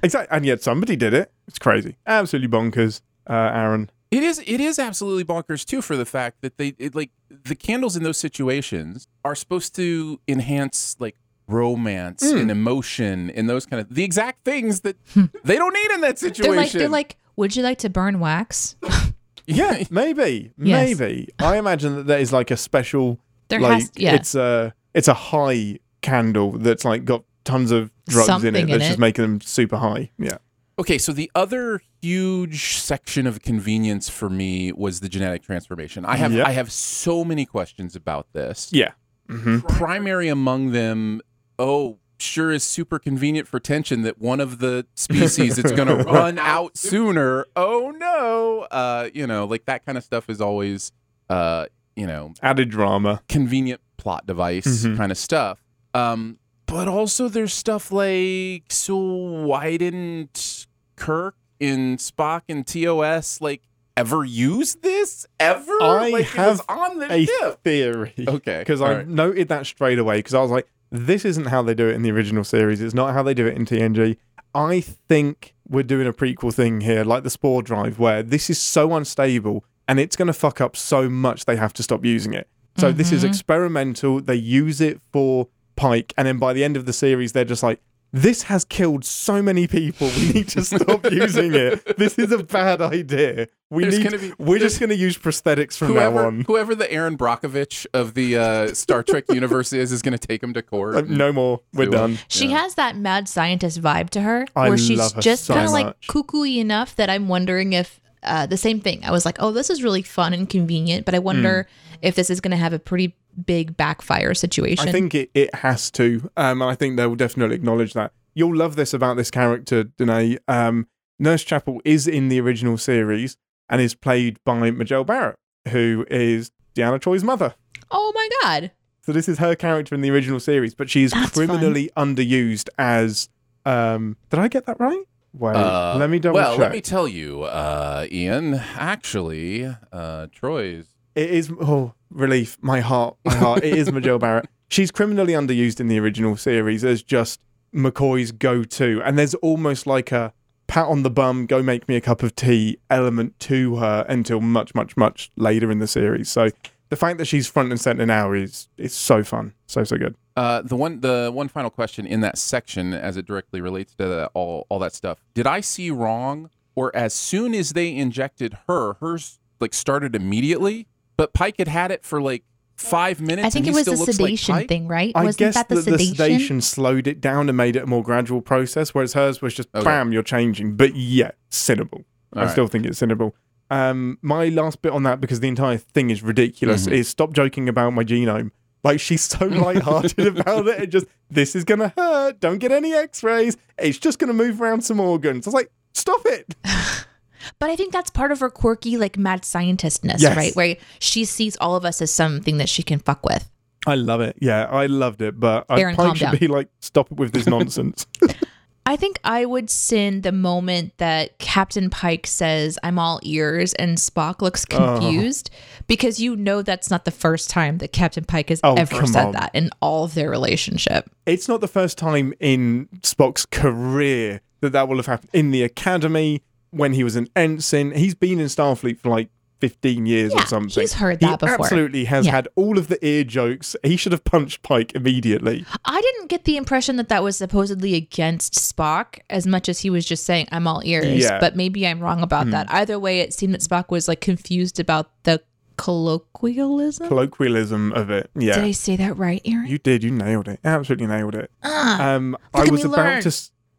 Exactly. And yet somebody did it. It's crazy. Absolutely bonkers, uh, Aaron. It is it is absolutely bonkers too for the fact that they it, like the candles in those situations are supposed to enhance like romance Hmm. and emotion and those kind of the exact things that they don't need in that situation. they're like, they're like, would you like to burn wax? Yeah, maybe, Yes. maybe. I imagine that there is like a special, There like has, yeah. it's a it's a high candle that's like got tons of drugs in Something it in that's just it. making them super high. Yeah. Okay, so the other huge section of convenience for me was the genetic transformation. I have Yep. I have so many questions about this. Yeah. hmm Primary among them, oh, sure is super convenient for tension that one of the species is going to run out sooner. Oh no. Uh, you know, like that kind of stuff is always uh, you know, Added drama. convenient plot device Mhm. kind of stuff. Um, but also there's stuff like so why didn't Kirk and Spock and TOS like ever use this ever? I like have on the A theory. Okay, Because I right. noted that straight away because I was like, this isn't how they do it in the original series. It's not how they do it in TNG. I think we're doing a prequel thing here, like the Spore Drive, where this is so unstable and it's going to fuck up so much they have to stop using it. So this is mm-hmm. experimental. They use it for Pike, and then by the end of the series, they're just like, this has killed so many people. We need to stop using it. This is a bad idea. We There's need. Be, we're just going to use prosthetics from Whoever, now on. whoever the Erin Brockovich of the uh, Star Trek universe is, is going to take him to court. Like, no more. We're Do it. done. She has that mad scientist vibe to her, I where she's love her just so kind of like much. cuckoo enough that I'm wondering if uh, the same thing. I was like, oh, this is really fun and convenient, but I wonder if this is going to have a pretty big backfire situation. I think it, it has to. Um, and I think they will definitely acknowledge that. You'll love this about this character, Deneé. Um, Nurse Chapel is in the original series and is played by Majel Barrett, who is Deanna Troi's mother. oh my god, So this is her character in the original series, but she's That's fun. criminally underused as. Um, did I get that right? Wait, Uh, let me double well, check. let me tell you, uh, Ian. Actually, uh, Troi's It is oh relief, my heart, my heart. it is Majel Barrett. She's criminally underused in the original series as just McCoy's go-to, and there's almost like a pat on the bum, go make me a cup of tea element to her until much, much, much later in the series. So the fact that she's front and center now is is so fun, so so good. Uh, the one, the one final question in that section, as it directly relates to that, all, all that stuff. Did I see wrong, or as soon as they injected her, hers like started immediately, but Pike had had it for like five minutes. I think and it he was still the looks like sedation thing, right? I Wasn't guess that the the sedation? sedation slowed it down and made it a more gradual process, whereas hers was just Okay. bam, you're changing. But yeah, cinnable. I All right. still think it's cinnable. Um, my last bit on that because the entire thing is ridiculous Mhm. is stop joking about my genome. Like she's so lighthearted about it. It just this is gonna hurt. Don't get any X-rays. It's just gonna move around some organs. I was like, stop it. But I think that's part of her quirky, like mad scientistness, Yes. right? Where she sees all of us as something that she can fuck with. I love it. Yeah, I loved it. But I Aaron, Pike calm should down. be like, stop it with this nonsense. I think I would sin the moment that Captain Pike says, I'm all ears, and Spock looks Oh. confused because you know that's not the first time that Captain Pike has Oh, ever said on. that in all of their relationship. it's not the first time in Spock's career that that will have happened. In the academy, when he was an ensign, he's been in Starfleet for like 15 years Yeah, or something. he's heard He that before. absolutely has Yeah. had all of the ear jokes. He should have punched Pike immediately. I didn't get the impression that that was supposedly against Spock as much as he was just saying, I'm all ears. Yeah. But maybe I'm wrong about that. Either way, it seemed that Spock was like confused about the colloquialism. Colloquialism of it. Yeah. Did I say that right, Aaron? You did. You nailed it. Absolutely nailed it. Ah, Um, I was about learn. to.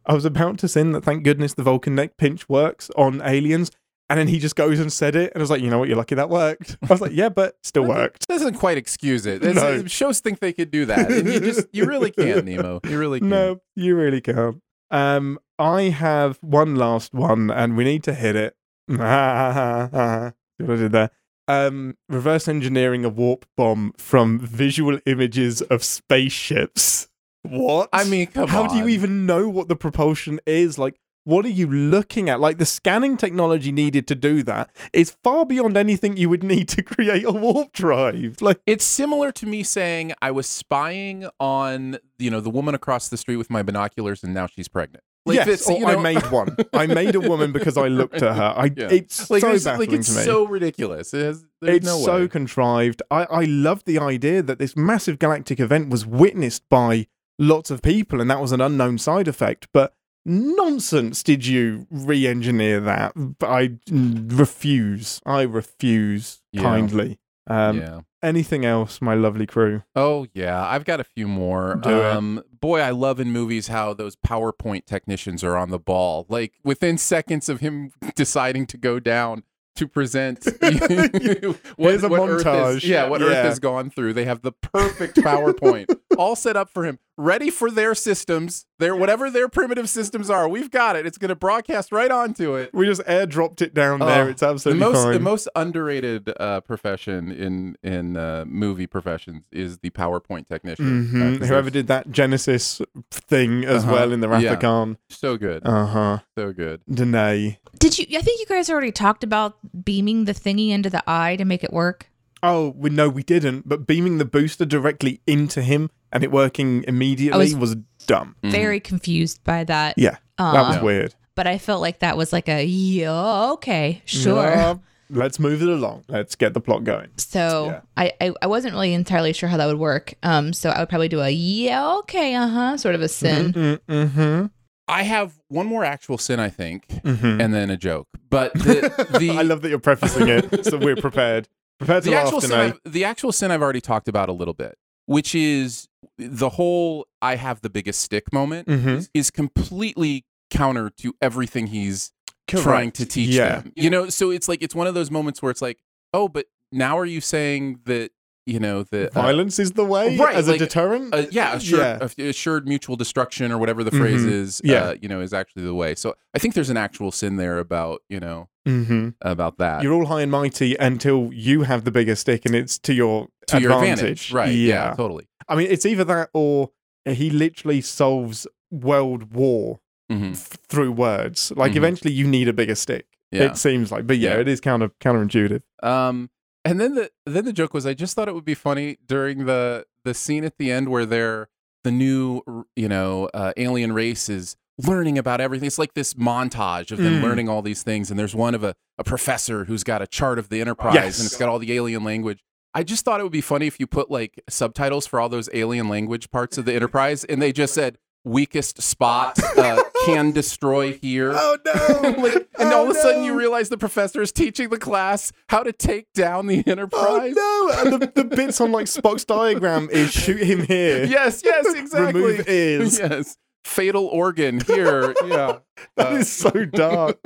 I was about to sin that. Thank goodness the Vulcan neck pinch works on aliens. And then he just goes and said it, and I was like, you know what, you're lucky that worked. I was like, yeah, but still worked. Doesn't quite excuse it. It's- No. Shows think they could do that, and you just you really can't, Nemo. You really can't. No, you really can't. Um, I have one last one, and we need to hit it. See what I did there? Um, reverse engineering a warp bomb from visual images of spaceships. What? I mean, come how do you even know what the propulsion is? Like, what are you looking at? Like the scanning technology needed to do that is far beyond anything you would need to create a warp drive. Like It's similar to me saying I was spying on, you know, the woman across the street with my binoculars and now she's pregnant. Like yes, this, or you I made one. I made a woman because I looked at her. I Yeah. it's like, so baffling like it's to me. so ridiculous. It has, it's no so contrived. I, I love the idea that this massive galactic event was witnessed by lots of people and that was an unknown side effect. But nonsense did you re engineer that? I refuse. I refuse Yeah. kindly. Um, yeah. Anything else, my lovely crew? Oh yeah, I've got a few more. Do it. um, boy, I love in movies how those PowerPoint technicians are on the ball. Like within seconds of him deciding to go down to present what, a what Earth montage. yeah, what Earth has gone through. They have the perfect PowerPoint all set up for him, ready for their systems, their whatever their primitive systems are. We've got it. It's going to broadcast right onto it. We just airdropped it down there. Oh, It's absolutely the most fine. the most underrated uh, profession in in uh, movie professions is the PowerPoint technician. Mhm. Uh, 'cause Whoever did that Genesis thing as Uh-huh. well in the Wrath Yeah. of Khan. so good, Uh huh. so good. Deneé. Did you? I think you guys already talked about beaming the thingy into the eye to make it work. Oh, we, no, we didn't. But beaming the booster directly into him and it working immediately was, was- dumb. Mhm. Very confused by that. Yeah, Um, that was weird. But I felt like that was like a yeah, okay, sure. Uh, let's move it along. Let's get the plot going. So Yeah. I, I I wasn't really entirely sure how that would work. Um, so I would probably do a yeah, okay, uh huh, sort of a sin. Mm-hmm. I have one more actual sin, I think, Mm-hmm. and then a joke. But the the, I love that you're prefacing it so we're prepared. Prepared to the laugh actual sin. tonight. I've, the actual sin I've already talked about a little bit, which is the whole "I have the biggest stick" moment Mhm. is, is completely counter to everything he's Correct. trying to teach Yeah. them. You know, so it's like it's one of those moments where it's like, oh, but now are you saying that you know the uh, Violence is the way right, as like, a deterrent. uh, yeah, assured, Yeah. a- assured mutual destruction or whatever the phrase Mhm. is, Yeah. uh, you know, is actually the way. So I think there's an actual sin there about, you know, mm-hmm. about that. You're all high and mighty until you have the bigger stick and it's to your to your advantage. advantage. Right. Yeah. totally. I mean, it's either that or he literally solves world war hmm f- through words. Like Mhm. eventually, you need a bigger stick. Yeah. It seems like, but yeah, Yeah. it is counter counterintuitive. Um, and then the then the joke was I just thought it would be funny during the the scene at the end where they're the new you know uh, alien race is learning about everything. It's like this montage of them Mm. learning all these things, and there's one of a, a professor who's got a chart of the Enterprise, Yes. and it's got all the alien language. I just thought it would be funny if you put like subtitles for all those alien language parts of the Enterprise, and they just said weakest spot uh, can destroy here. Oh no! like, and Oh, all of a sudden you realize the professor is teaching the class how to take down the Enterprise. Oh no! And the, the bits on like Spock's diagram is shoot him here. Yes, yes, exactly. Remove ears. Yes. Fatal organ here. Yeah. That Uh, is so dark.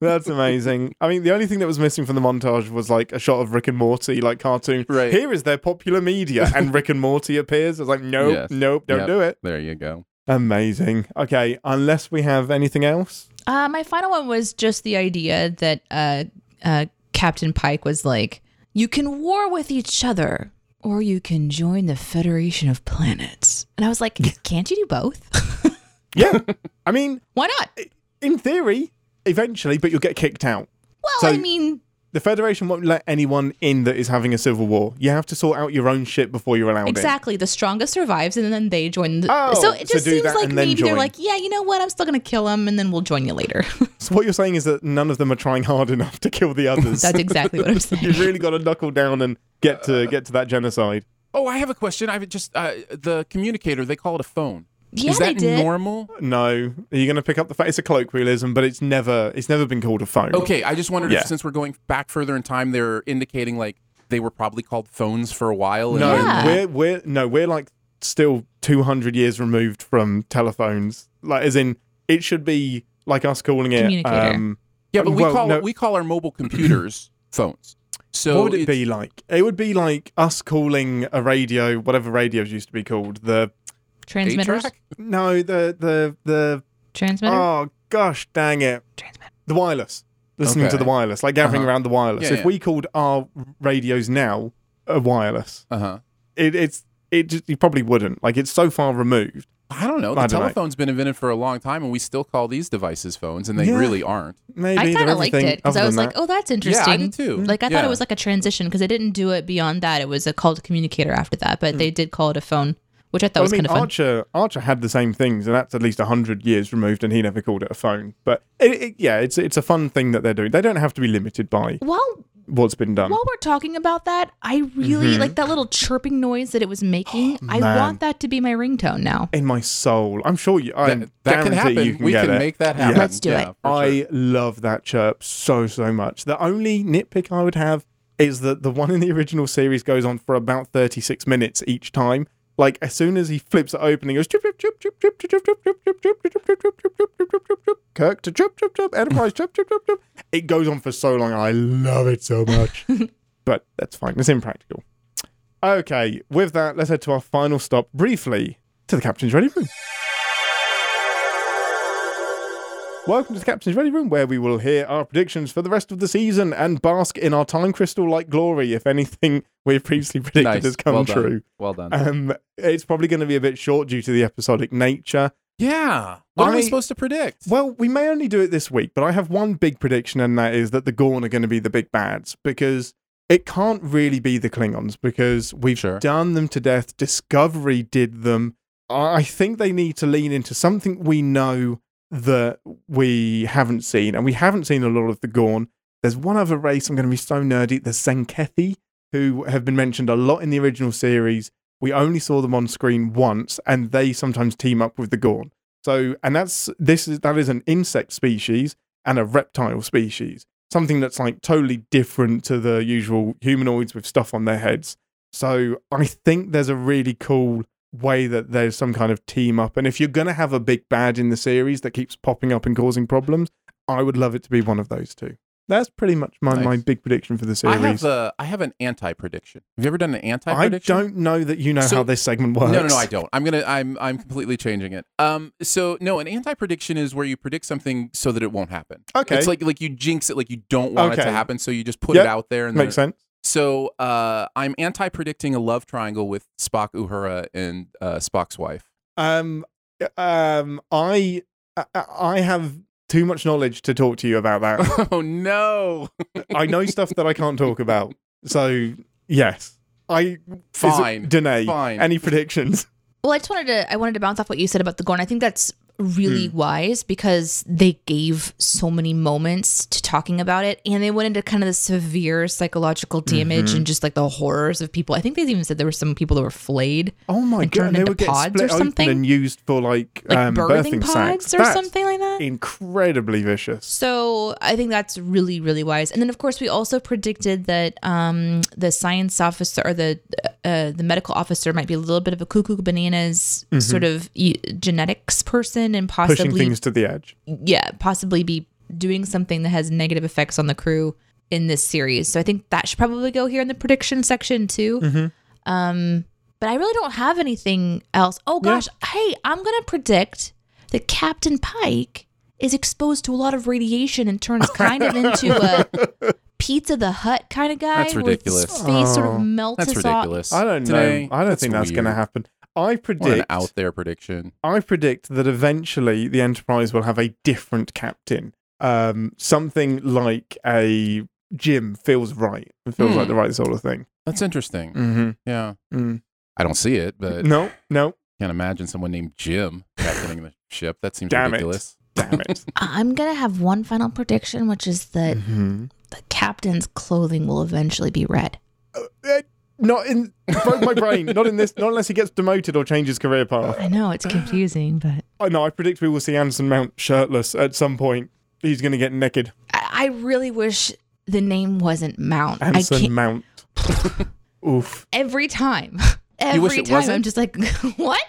That's amazing. I mean, the only thing that was missing from the montage was like a shot of Rick and Morty, like cartoon. Right. Here is their popular media, and Rick and Morty appears. I was like, nope, Yes. nope, don't Yep. do it. There you go. Amazing. Okay, unless we have anything else. Uh, my final one was just the idea that uh, uh, Captain Pike was like, "You can war with each other, or you can join the Federation of Planets." And I was like, "Can't you do both? Yeah. I mean, Why not?" in theory, eventually, but you'll get kicked out. Well, So- I mean, The Federation won't let anyone in that is having a civil war. You have to sort out your own shit before you're allowed in. exactly. The strongest survives, and then they join. The, Oh, so it so just do seems like and then maybe they're like, "Yeah, you know what? I'm still gonna kill him, and then we'll join you later." So what you're saying is that none of them are trying hard enough to kill the others. That's exactly what I'm saying. You've really got to knuckle down and get to get to that genocide. Oh, I have a question. I've just uh, the communicator. They call it a phone. Yeah, Is they that did. normal? No, are you going to pick up the fact it's a colloquialism, but it's never it's never been called a phone. Okay, I just wondered Yeah. if since we're going back further in time, they're indicating like they were probably called phones for a while. No, Yeah. we're we're no, we're like still 200 years removed from telephones. Like as in it should be like us calling it um yeah, but we well, call no. we call our mobile computers phones. So what would it be like? It would be like us calling a radio, whatever radios used to be called. The Transmitters. eight-track? no, the the the Transmitter. oh gosh, dang it, Transmitter. the wireless. Listening to the wireless, like gathering Uh-huh. around the wireless. Yeah, if yeah. we called our radios now a wireless, Uh-huh. it, it's it just you probably wouldn't. Like it's so far removed I don't know. The don't know. telephone's been invented for a long time, and we still call these devices phones, and they Yeah. really aren't. Maybe I kind of liked it because I was like, that. oh, that's interesting. Yeah, I did too. Like I thought it was like a transition because they didn't do it beyond that. It was a call to communicator after that, but they did call it a phone, which I thought Well, was I mean, kind of fun. Archer Archer had the same things, and that's at least hundred years removed, and he never called it a phone. But it, it, yeah, it's it's a fun thing that they're doing. They don't have to be limited by While what's been done. while we're talking about that, I really like that little chirping noise that it was making. I Mm-hmm. Want that to be my ringtone now. in my soul, I'm sure you. I That, that can happen. You can we get can it. make that Yeah. happen. Let's do Yeah, it. for sure. I love that chirp so so much. The only nitpick I would have is that the one in the original series goes on for about 36 minutes each time. Like as soon as he flips it open, he goes chip chip chip chip chip chip chip chip chip chip chip chip chip chip chip chip chip chip chip Kirk to chip chip chip Enterprise chip chip chip chip. It goes on for so long. I love it so much. but that's fine. It's impractical. Okay, with that, let's head to our final stop briefly to the captain's ready room. Welcome to the Captain's Ready Room, where we will hear our predictions for the rest of the season and bask in our time crystal like glory if anything we've previously predicted nice. has come well true. Well done. Um, it's probably going to be a bit short due to the episodic nature. yeah. What are we supposed to predict? Well, we may only do it this week, but I have one big prediction, and that is that the Gorn are going to be the big bads because it can't really be the Klingons because we've Sure. done them to death. Discovery did them. I I think they need to lean into something we know that we haven't seen, and we haven't seen a lot of the Gorn. There's one other race, I'm going to be so nerdy, the Senkethi, who have been mentioned a lot in the original series. We only saw them on screen once, and they sometimes team up with the Gorn. So, and that's this is that is an insect species and a reptile species, something that's like totally different to the usual humanoids with stuff on their heads. So, I think there's a really cool way that there's some kind of team up. And if you're going to have a big bad in the series that keeps popping up and causing problems, I would love it to be one of those two. That's pretty much my, my big prediction for the series. I have a, I have an anti prediction. Have you ever done an anti prediction? I don't know that you know So- how this segment works. No, no, no, I don't. I'm gonna, I'm, I'm completely changing it. Um, so no, an anti-prediction is where you predict something so that it won't happen. Okay. It's like, like you jinx it, like you don't want it to happen, so you just put Yep. it out there and Makes then, sense. So, uh, I'm anti-predicting a love triangle with Spock, Uhura, and uh, Spock's wife. Um, um, I, I, I have too much knowledge to talk to you about that. oh no! I know stuff that I can't talk about. So yes, I Fine. Deneé, Fine. Any predictions? Well, I just wanted to I wanted to bounce off what you said about the Gorn. I think that's really Hmm. wise because they gave so many moments to talking about it and they went into kind of the severe psychological damage Mm-hmm. and just like the horrors of people. I think they even said there were some people that were flayed. Oh my And god! turned They into were getting pods or something? and used for like, Like um, birthing, birthing pods or That's something like that. Incredibly vicious. So I think that's really, really wise. And then, of course, we also predicted that um, the science officer or the uh, the medical officer might be a little bit of a cuckoo bananas sort of e- genetics person and Mm-hmm. Pushing possibly, things to the edge. yeah, possibly be doing something that has negative effects on the crew in this series. So I think that should probably go here in the prediction section too. Mm-hmm. Um, but I really don't have anything else. Oh Yeah. gosh, hey, I'm gonna predict that Captain Pike is exposed to a lot of radiation and turns kind of into a Pizza the Hut kind of guy. That's ridiculous. With his face sort Oh, of melts That's us off. ridiculous. I don't Today, know. I don't think that's going to happen. I What an predict. out there prediction. I predict that eventually the Enterprise will have a different captain. Um, something like a Jim feels right. It feels Hmm. like the right sort of thing. That's interesting. Mm-hmm. Yeah, Mm. I don't see it, but No, no, can't imagine someone named Jim captaining the ship. That seems Damn it. ridiculous. damn it. I'm gonna have one final prediction, which is that Mhm. The captain's clothing will eventually be red. Uh, not in broke my brain. Not in this. Not unless he gets demoted or changes career path. I know it's confusing, but I know. I predict we will see Anson Mount shirtless at some point. He's going to get naked. I, I really wish the name wasn't Mount. Can't Mount. Oof. every time. Every time I'm just like, what?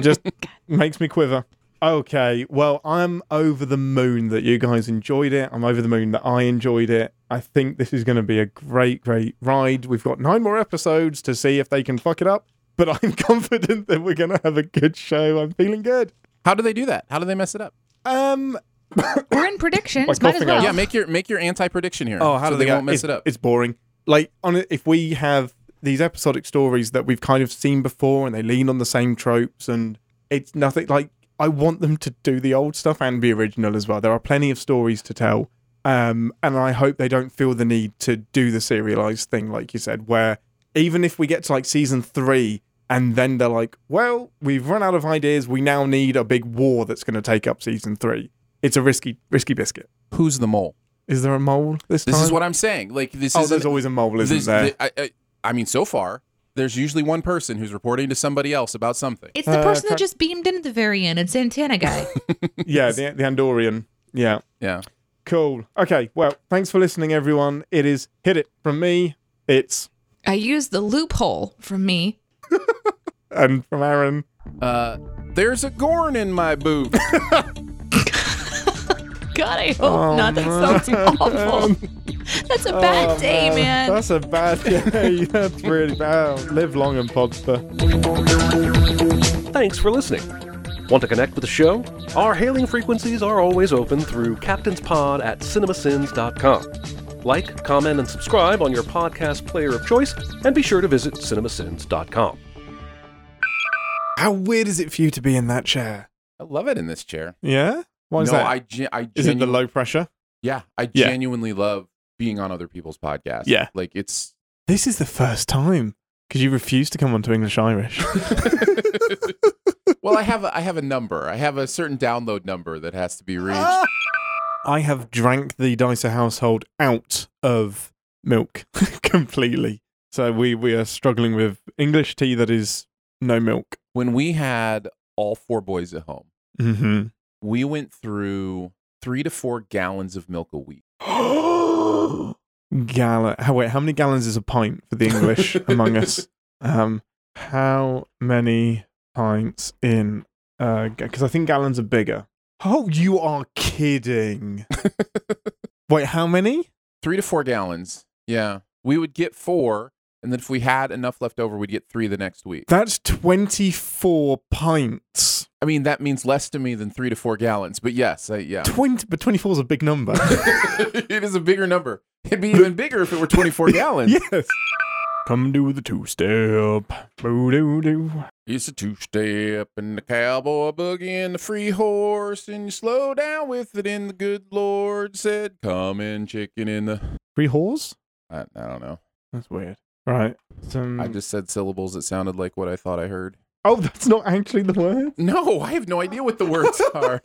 Just makes me quiver. Okay, well, I'm over the moon that you guys enjoyed it. I'm over the moon that I enjoyed it. I think this is going to be a great, great ride. We've got nine more episodes to see if they can fuck it up, but I'm confident that we're going to have a good show. I'm feeling good. How do they do that? How do they mess it up? Um, We're in predictions. Might as well. Yeah, make your make your anti prediction here. Oh, how so do they they won't mess it's, it up? It's boring. Like on it, if we have these episodic stories that we've kind of seen before, and they lean on the same tropes, and it's nothing like I want them to do the old stuff and be original as well. There are plenty of stories to tell. Um, and I hope they don't feel the need to do the serialized thing, like you said, where even if we get to like season three and then they're like, well, we've run out of ideas, we now need a big war that's going to take up season three. It's a risky, risky biscuit. Who's the mole? Is there a mole this time? This is what I'm saying. Like this oh, is there's always a mole, isn't this, there? the- I, I, I mean, so far there's usually one person who's reporting to somebody else about something. It's the Uh, person ca- that just beamed in at the very end. It's Santana guy. yeah, the, the Andorian. Yeah. Yeah. Cool. Okay. Well, thanks for listening, everyone. It is Hit It from me. It's, I used the loophole from me. and from Aaron. Uh, there's a gorn in my boot. God, I hope Oh, not. That man. sounds awful. That's a oh, bad Oh, day, man. That's a bad day. That's really bad. Live long and prosper. Thanks for listening. Want to connect with the show? Our hailing frequencies are always open through captainspod at cinemasins.com. Like, comment, and subscribe on your podcast player of choice, and be sure to visit cinemasins.com. How weird is it for you to be in that chair? I love it in this chair. Yeah? Why is no, that? I, gen- I is it the low pressure? Yeah, I Yeah. genuinely love being on other people's podcasts. Yeah. like it's. This is the first time because you refused to come onto English Irish. well, I have a, I have a number. I have a certain download number that has to be reached. I have drank the Dicer household out of milk completely. So we, we are struggling with English tea that is no milk. When we had all four boys at home, Mm-hmm. we went through three to four gallons of milk a week. Gallon. Wait? How many gallons is a pint for the English among us? Um, how many pints in? Uh, because I think gallons are bigger. Oh, you are kidding! wait, how many? Three to four gallons. Yeah, we would get four, and then if we had enough left over, we'd get three the next week. That's twenty-four pints. I mean, that means less to me than three to four gallons. But yes, I, yeah, Twenty, but twenty-four is a big number. it is a bigger number. It'd be even bigger if it were twenty-four gallons. yes. Come do the. Boo doo doo. It's a two-step and the cowboy boogie and the free horse, and you slow down with it. And the good Lord said, "Come in, chicken in the." Three whores? I, I don't know. That's weird. Right. Some... I just said syllables that sounded like what I thought I heard. Oh, that's not actually the word. No, I have no idea what the words are.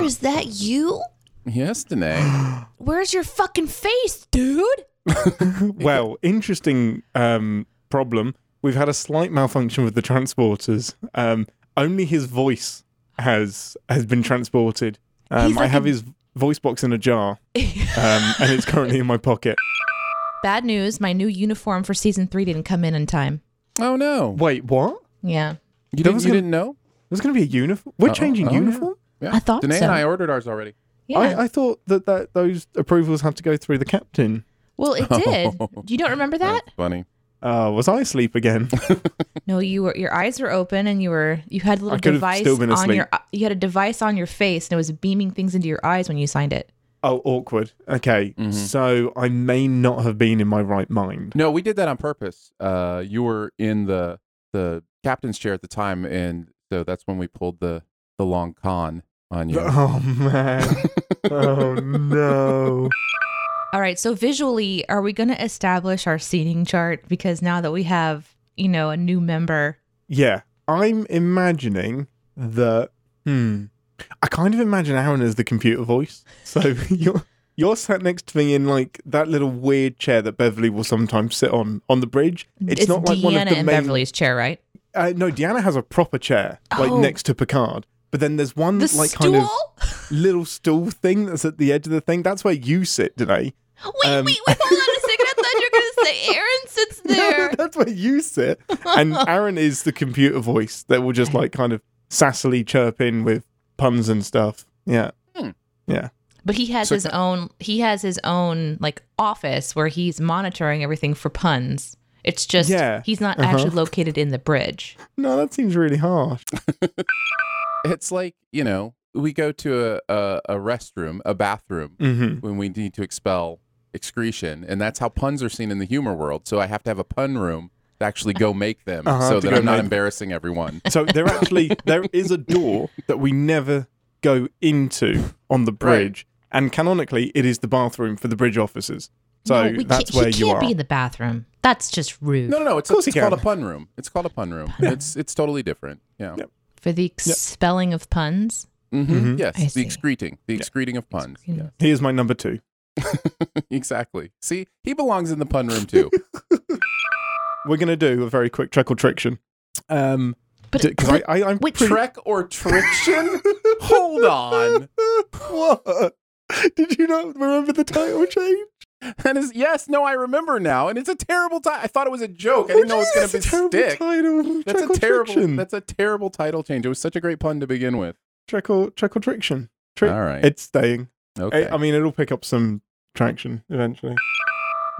Is that you? yes, Deneé. Where's your fucking face, dude? well, interesting um, problem. We've had a slight malfunction with the transporters. Um, only his voice has has been transported. Um, He's I have a- his voice box in a jar, um, and it's currently in my pocket. Bad news. My new uniform for season three didn't come in in time. Oh no, Wait, what? Yeah. you didn't, was you gonna- didn't know? There's going to be a uniform. We're Uh-oh. changing Oh, uniform. Yeah. I thought Deneé so. and I ordered ours already. Yeah. I, I thought that, that those approvals have to go through the captain. well, it did. You don't remember that? That's funny. Uh, was I asleep again? No, you were. Your eyes were open, and you were. You had a little I could have device on asleep. your. You had a device on your face, and it was beaming things into your eyes when you signed it. oh, awkward. Okay, Mhm. so I may not have been in my right mind. No, we did that on purpose. Uh, you were in the the captain's chair at the time, and so that's when we pulled the the long con on you. Oh man. oh no. All right. So visually, are we going to establish our seating chart? Because now that we have, you know, a new member, Yeah, I'm imagining that. Hmm. I kind of imagine Aaron as the computer voice. So you're you're sat next to me in like that little weird chair that Beverly will sometimes sit on on the bridge. It's, not like Deanna one of the and main. Beverly's chair, right? Uh, no, Deanna has a proper chair like Oh. next to Picard. But then there's one The like stool. kind of little stool thing that's at the edge of the thing. That's where you sit today. Wait, um, wait, wait! Hold on a second. I thought you were going to say Aaron sits there. that's where you sit. And Aaron is the computer voice that will just like kind of sassily chirp in with puns and stuff. Yeah. Hmm. Yeah. But he has So his own. He has his own like office where he's monitoring everything for puns. It's just Yeah, he's not uh-huh. actually located in the bridge. No, that seems really harsh. It's like you know, we go to a a, a restroom, a bathroom, hmm when we need to expel excretion, and that's how puns are seen in the humor world. So I have to have a pun room to actually go make them Uh-huh, so that I'm not make- embarrassing everyone. So there actually there is a door that we never go into on the bridge, and canonically it is the bathroom for the bridge officers. So No, we that's can't, where he you can't are. be in the bathroom. That's just rude. No, no, no. It's, course it's called a pun room. It's called a pun room. It's it's totally different. Yeah. Yep. For the spelling of puns. hmm Yes. I the see. excreting. The excreting of puns. Excreting. Here's my number two. Exactly. See, he belongs in the pun room too. We're gonna do a very quick trick or triction. Um, But, because I, I I'm wait, pretty- Trek or triction? Hold on. what? Did you not remember the title change? That is yes, no, I remember now, and it's a terrible title. I thought it was a joke. I didn't know it was going to be stick. title. That's a terrible. triction. That's a terrible title change. It was such a great pun to begin with. trick or trick triction. Trick. All right. It's staying. Okay. I, I mean, it'll pick up some traction eventually.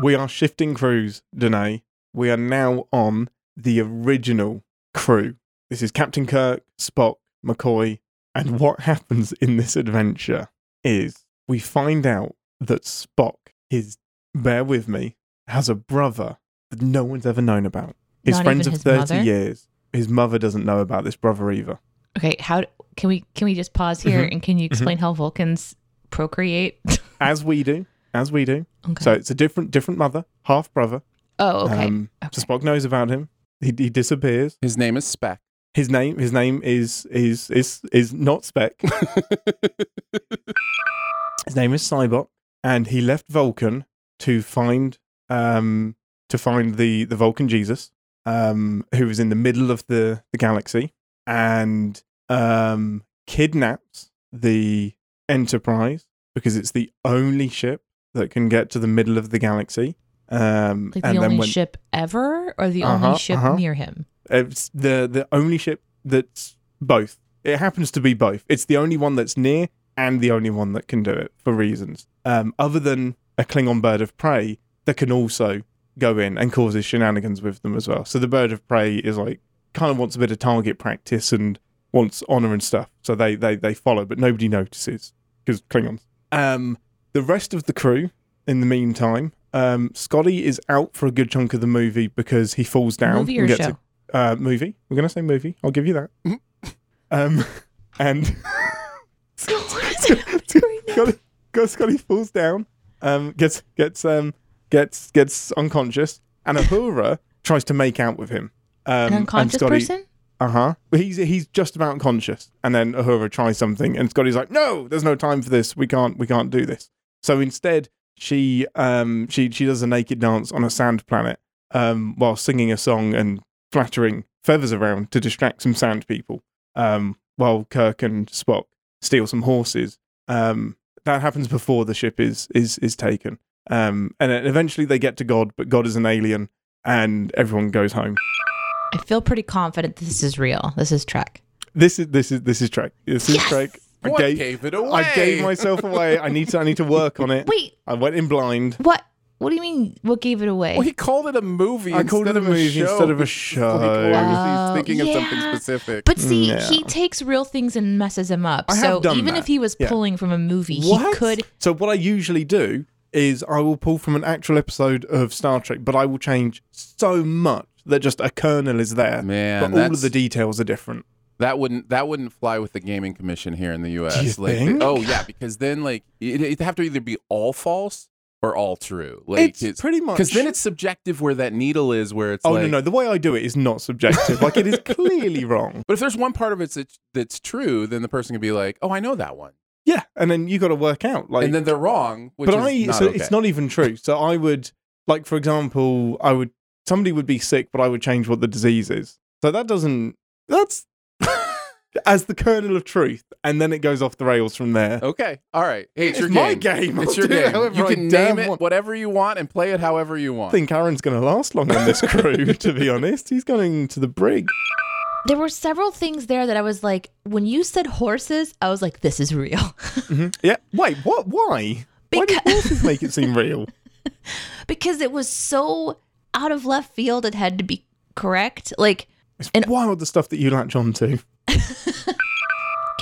We are shifting crews, Deneé. We are now on the original crew. This is Captain Kirk, Spock, McCoy, and what happens in this adventure is we find out that Spock is, bear with me, has a brother that no one's ever known about. His Not friends even of his 30 mother? years. His mother doesn't know about this brother either. Okay, how can we can we just pause here Mhm. and can you explain how Vulcans procreate? As we do. As we do. okay. So it's a different different mother, half brother. oh, okay. Um, So Spock knows about him. He, he disappears. His name is Spec. His name his name is is is is not Spec. his name is Sybok, and he left Vulcan to find um to find the the Vulcan Jesus, um, who was in the middle of the the galaxy, and um kidnaps the Enterprise because it's the only ship that can get to the middle of the galaxy. Um, like the and only then when, ship ever, or the Uh-huh, only ship uh-huh. near him? It's the the only ship that's both. It happens to be both. It's the only one that's near and the only one that can do it for reasons. Um, other than a Klingon bird of prey that can also go in and causes shenanigans with them as well. So the bird of prey is like kind of wants a bit of target practice and wants honor and stuff. So they they they follow, but nobody notices because Klingons. Um, the rest of the crew, in the meantime, um, Scotty is out for a good chunk of the movie because he falls down Movie or and gets show? Uh, movie. We're gonna say movie. I'll give you that. um, and Scotty, Scotty, Scotty falls down, um, gets gets um, gets gets unconscious, and Uhura tries to make out with him. Um, An unconscious Scotty- person? Uh huh. He's he's just about conscious, and then Uhura tries something, and Scotty's like, "No, there's no time for this. We can't we can't do this." So instead, she um she she does a naked dance on a sand planet, um while singing a song and flattering feathers around to distract some sand people. Um, while Kirk and Spock steal some horses. Um, that happens before the ship is is is taken. Um, and eventually they get to God, but God is an alien, and everyone goes home. I feel pretty confident this is real. This is Trek. This is this is this is Trek. This is Trek. I What gave, gave it away? I gave myself away. I need to I need to work on it. Wait, I went in blind. what? What do you mean? What gave it away? Well, he called it a movie. I called it a of movie show. instead of a Like, show. Oh, he's thinking of oh, something yeah. specific. But see, mm, Yeah. he takes real things and messes them up. I have so done even that. if he was Yeah. pulling from a movie, What? he could. So what I usually do is I will pull from an actual episode of Star Trek, but I will change so much that just a kernel is there. Man, but all of the details are different. That wouldn't that wouldn't fly with the gaming commission here in the U.S. Do you like, think? oh yeah, because then like it, it'd have to either be all false or all true. Like it's, pretty much because then it's subjective where that needle is. Where it's Oh like, no, no, the way I do it is not subjective. like it is clearly wrong. But if there's one part of it that's, that's true, then the person can be like, "Oh, I know that one," Yeah, and then you got to work out like and then they're wrong. Which but is I so okay. it's not even true. So I would like for example, I would somebody would be sick, but I would change what the disease is. So that doesn't that's as the kernel of truth, and then it goes off the rails from there. okay. All right. Hey, it's, It's your my game. game. It's I'll your game. You I can name it want. whatever you want and play it however you want. I think Aaron's going to last long on this crew. to be honest, he's going to the brig. There were several things there that I was like, when you said horses, I was like, this is real. Mm-hmm. Yeah. Wait. What? Why? Why did Because- horses make it seem real? because it was so out of left field, it had to be correct. Like, It's And- wild the stuff that you latch onto.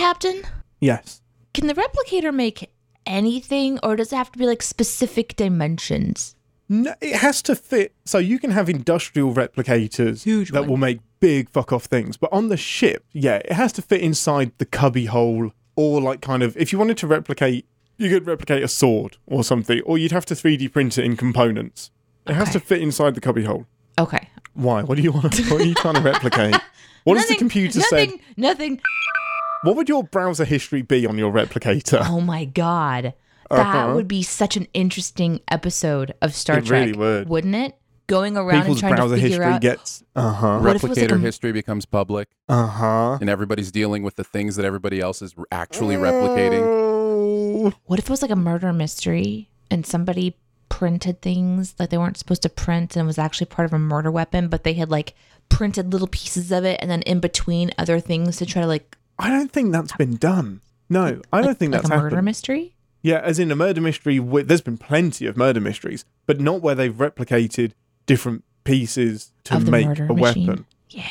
Captain, Yes. can the replicator make anything, or does it have to be like specific dimensions? No, it has to fit. So you can have industrial replicators Huge that one. will make big fuck off things, but on the ship, yeah, it has to fit inside the cubby hole, or like kind of if you wanted to replicate, you could replicate a sword or something, or you'd have to 3D print it in components. It has to fit inside the cubby hole. Okay. Why? What do you want? To, What are you trying to replicate? What does the computer say? Nothing. Nothing. What would your browser history be on your replicator? Oh my god. That Uh-huh. would be such an interesting episode of Star It Trek. really would. Wouldn't it? Going around People's and trying browser to figure history out gets uh huh, What if it was like Replicator a- history becomes public, uh huh. and everybody's dealing with the things that everybody else is actually replicating. Oh. what if it was like a murder mystery and somebody printed things like they weren't supposed to print and it was actually part of a murder weapon, but they had like printed little pieces of it and then in between other things to try to like I don't think that's been done. No, I don't like, think like that's a murder happened. mystery. Yeah, as in a murder mystery. With, there's been plenty of murder mysteries, but not where they've replicated different pieces to Of make murder a machine. weapon. Yeah.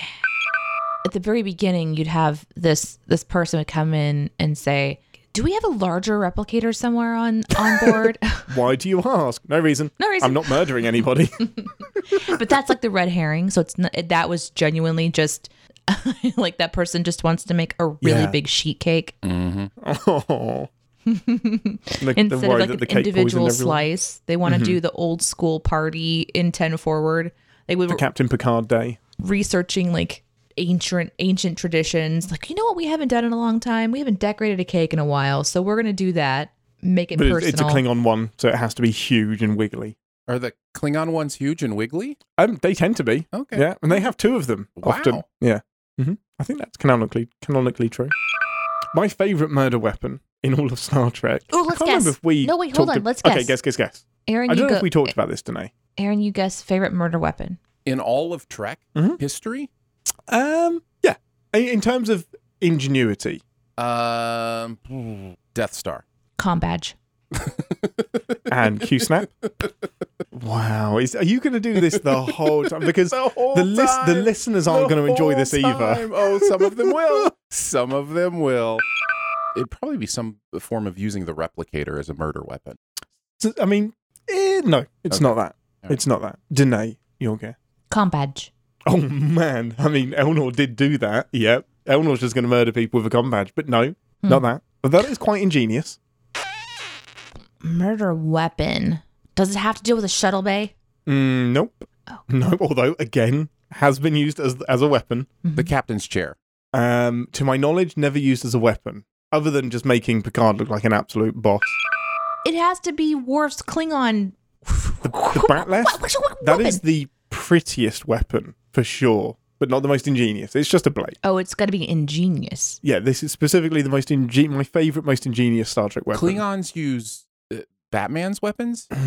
At the very beginning, you'd have this this person would come in and say, "Do we have a larger replicator somewhere on on board?" Why do you ask? No reason. No reason. I'm not murdering anybody. but that's like the red herring. So it's not, that was genuinely just like that person just wants to make a really Yeah. big sheet cake hmm oh. The- the instead of like that an the cake individual. Mm-hmm. slice. They want to do the old school party in ten forward. They would The Captain Picard Day. researching like ancient ancient traditions. Like you know what we haven't done in a long time. We haven't decorated a cake in a while, so we're gonna do that. Make it But it's, personal. it's a Klingon one, so it has to be huge and wiggly. Are the Klingon ones huge and wiggly? Um, they tend to be. Okay. Yeah, and they have two of them often. Wow. Yeah, hmm I think that's canonically canonically true. My favorite murder weapon in all of Star Trek. Oh, let's can't remember guess. if we No, wait, hold on, ab- let's guess. Okay, guess. guess, guess, guess. Aaron, I you don't know go. if we talked about this today. Aaron, you guess favorite murder weapon. In all of Trek Mhm. history? Um, yeah. In, in terms of ingenuity, Um, Death Star. Com badge. and Q snap. wow, is are you going to do this the whole time? Because The whole the lis- the listeners aren't going to enjoy whole this either. Oh, some of them will. some of them will. It'd probably be some form of using the replicator as a murder weapon. So, I mean, eh, no, it's Okay. not that. All right. It's not that. Deneé your guess. Com badge. Oh man, I mean, Elnor did do that. Yep, Elnor's just going to murder people with a com badge, but no, Hmm. not that. But that is quite ingenious. Murder weapon. Does it have to deal with a shuttle bay? Mm, nope. Oh. No, although again has been used as as a weapon. The captain's chair. Um, to my knowledge, never used as a weapon, other than just making Picard look like an absolute boss. It has to be Worf's Klingon. The, the Bat'leth, What- what's your we- that weapon? is the prettiest weapon for sure, but not the most ingenious. It's just a blade. Oh, it's got to be ingenious. Yeah, this is specifically the most ingen- my favorite, most ingenious Star Trek weapon. Klingons use Batman's weapons.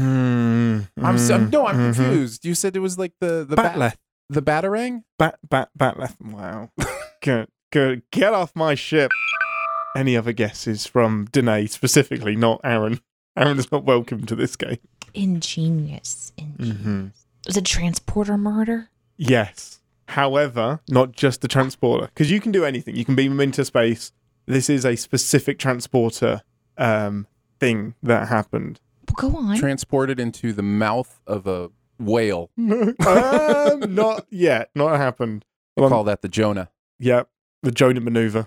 Mm, I'm, so, no, I'm mhm. confused. You said it was like the the bat, Bat'leth. the batarang. Bat, bat, Bat'leth. Wow. good, good. Get off my ship. Any other guesses from Deneé specifically, not Aaron? Aaron is not welcome to this game. Ingenious. ingenious. Mm-hmm. Was it transporter murder? Yes. However, not just the transporter, because you can do anything. You can beam them into space. This is a specific transporter um, thing that happened. Well, go on. Transported into the mouth of a whale. um, not yet. Not happened. They Well, call that the Jonah. Yep. The Jonah maneuver.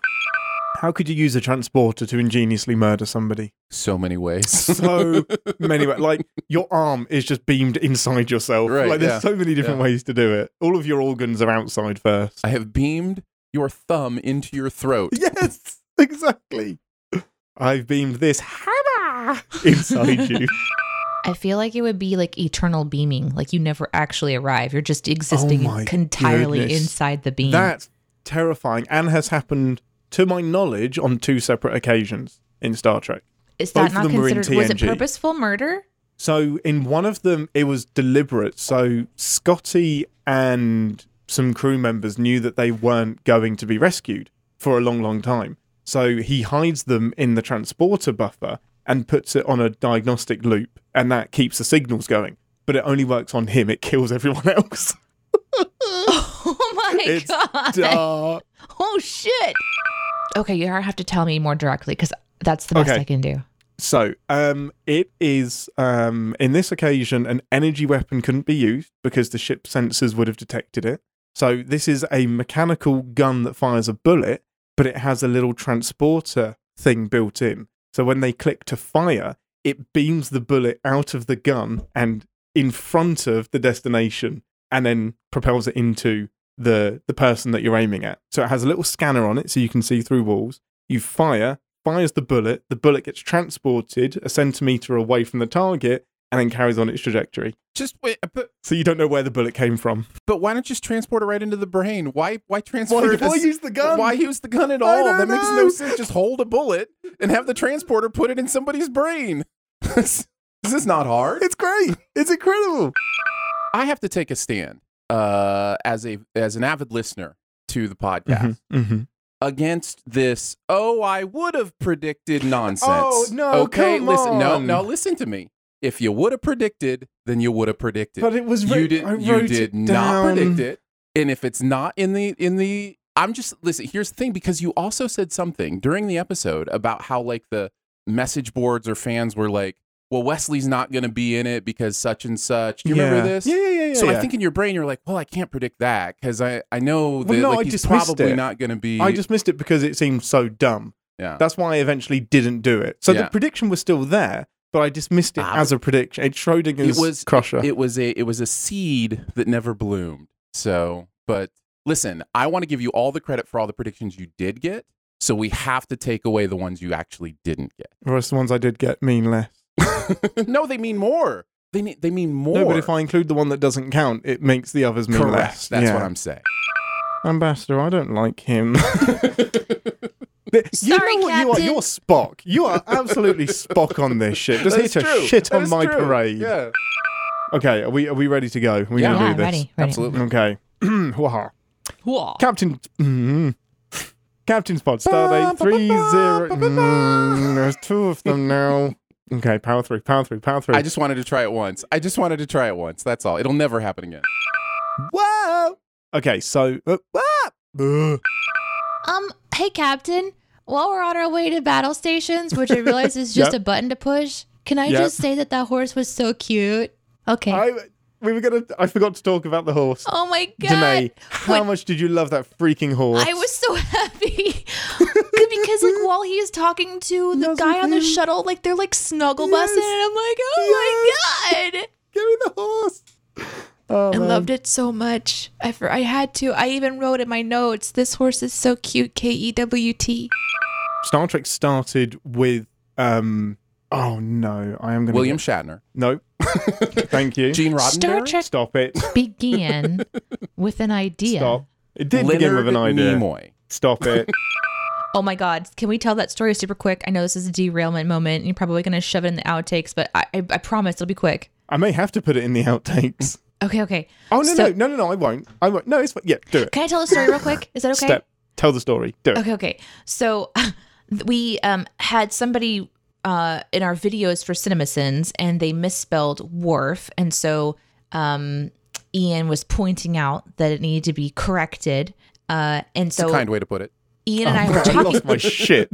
How could you use a transporter to ingeniously murder somebody? So many ways. So many ways. Like your arm is just beamed inside yourself. Right, like there's yeah. so many different Yeah. ways to do it. All of your organs are outside first. I have beamed your thumb into your throat. Yes, exactly. I've beamed this hammer inside you. I feel like it would be like eternal beaming. Like you never actually arrive. You're just existing Oh entirely goodness. inside the beam. That's terrifying and has happened, to my knowledge, on two separate occasions in Star Trek. Is both that not them were in considered? Was it purposeful murder? So in one of them, it was deliberate. So Scotty and some crew members knew that they weren't going to be rescued for a long, long time. So he hides them in the transporter buffer and puts it on a diagnostic loop, and that keeps the signals going. But it only works on him. It kills everyone else. Oh my it's god! dark. Oh shit! Okay, you have to tell me more directly because that's the best Okay. I can do. So, um, it is um, in this occasion an energy weapon couldn't be used because the ship's sensors would have detected it. So this is a mechanical gun that fires a bullet, but it has a little transporter thing built in. So when they click to fire, it beams the bullet out of the gun and in front of the destination, and then propels it into the the person that you're aiming at. So it has a little scanner on it, so you can see through walls. You fire, fires the bullet. The bullet gets transported a centimeter away from the target, and then carries on its trajectory. Just wait, but So you don't know where the bullet came from. but why not just transport it right into the brain? Why why transfer? Why- it why use the gun? Why use the gun at I all? That makes no sense. Just hold a bullet and have the transporter put it in somebody's brain. this is not hard. It's great. It's incredible. I have to take a stand uh, as a as an avid listener to the podcast Mm-hmm. against this. Oh, I would have predicted nonsense. Oh, no, Okay, listen. No, on. no. Listen to me. If you would have predicted, then you would have predicted. But it was you did. I You did not predict it. And if it's not in the in the, I'm just listen. Here's the thing, because you also said something during the episode about how like the message boards or fans were like, "Well, Wesley's not going to be in it because such and such." Do you remember this? Yeah, yeah, yeah. yeah so yeah. I think in your brain you're like, "Well, I can't predict that because I I know that no, like, I he's probably it. not going to be." I just missed it because it seemed so dumb. yeah. That's why I eventually didn't do it. So Yeah. the prediction was still there, but I dismissed it Ah, as a prediction. It's Schrodinger's it was crusher. It was a it was a seed that never bloomed. So, but listen, I want to give you all the credit for all the predictions you did get. So we have to take away the ones you actually didn't get. Whereas the ones I did get mean less. no, they mean more. They ne- they mean more. No, but if I include the one that doesn't count, it makes the others mean correct, less. that's Yeah. what I'm saying. Ambassador, I don't like him. you Sorry, know what you are? Captain. You're Spock. You are absolutely Spock on this shit. Just here That's to true. shit That on is my true. parade. Yeah, Okay, are we are we ready to go? Are we Yeah. gonna Yeah, do this? ready, ready. absolutely. Okay. Waha. Whoa. Captain. Mm, Captain's pod stardate three zero. Mm, there's two of them now. Okay, power three, power three, power three. I just wanted to try it once. I just wanted to try it once. That's all. It'll never happen again. Whoa. Okay, so. Uh, ah! Ugh. Um, hey, Captain. While we're on our way to battle stations, which I realize is just Yep. a button to push, can I Yep. just say that that horse was so cute? Okay. I we were gonna. I forgot to talk about the horse. oh my god. Deneé, how When- much did you love that freaking horse? I was so happy because like while he is talking to the guy on the shuttle, like they're like snuggle Yes. and I'm like, oh my god. Give me the horse. Oh, I man. loved it so much. I for, I had to. I even wrote in my notes, "This horse is so cute." K E W T. Star Trek started with. um Oh no, I am gonna. William Shatner, No. Thank you. Gene Roddenberry, Star Trek Stop it. began with an idea. Stop. It did Leonard begin with an idea. Nimoy. Stop it. Oh my God! Can we tell that story super quick? I know this is a derailment moment. and You're probably gonna shove it in the outtakes, but I I, I promise it'll be quick. I may have to put it in the outtakes. Okay, okay. Oh no, So- no, no, no, no! I won't. I won't. No, it's fine. Yeah, do it. Can I tell the story real quick? Is that okay? Step. Tell the story. Do it. Okay, okay. So we um, had somebody uh, in our videos for CinemaSins, and they misspelled Wharf, and so um, Ian was pointing out that it needed to be corrected. Uh, and It's so a kind way to put it. Ian and I were talking. I lost my shit.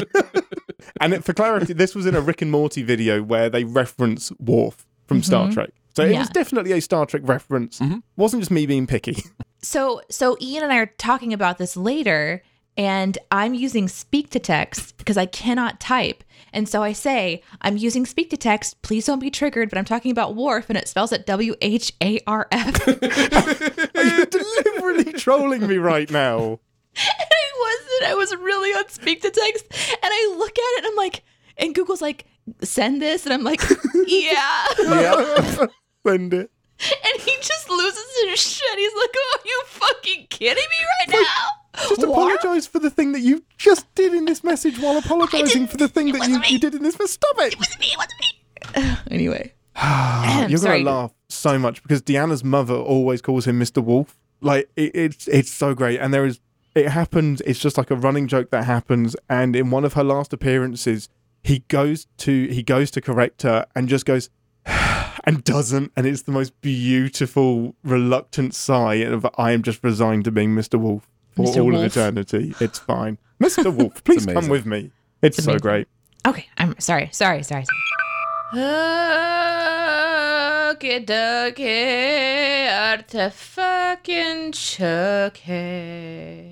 and it, for clarity, this was in a Rick and Morty video where they reference Worf from Star Trek. So it Yeah. was definitely a Star Trek reference. Mm-hmm. Wasn't just me being picky. So so Ian and I are talking about this later and I'm using speak to text because I cannot type. And so I say, I'm using speak to text. Please don't be triggered, but I'm talking about wharf and it spells it W H A R F. And Are you deliberately trolling me right now? I wasn't. I was really on speak to text. And I look at it and I'm like, and Google's like, send this. And I'm like, yeah. Yeah. Send it. And he just loses his shit. He's like, oh, you fucking kidding me right now? Just Wharf? apologise for the thing that you just did in this message while apologising for the thing that you, you did in this. Stop it! It wasn't me. It wasn't me. anyway. You're gonna laugh so much because Deanna's mother always calls him Mr. Woof. Like it, it's it's so great, and there is it happens. It's just like a running joke that happens. And in one of her last appearances, he goes to he goes to correct her and just goes and doesn't, and it's the most beautiful reluctant sigh of I am just resigned to being Mr. Woof for Mr. all of eternity. It's fine, Mr. Woof. Please come with me. It's, It's so amazing. great. Okay, I'm sorry, sorry, sorry. sorry. Okie dokie, artifucking chucky.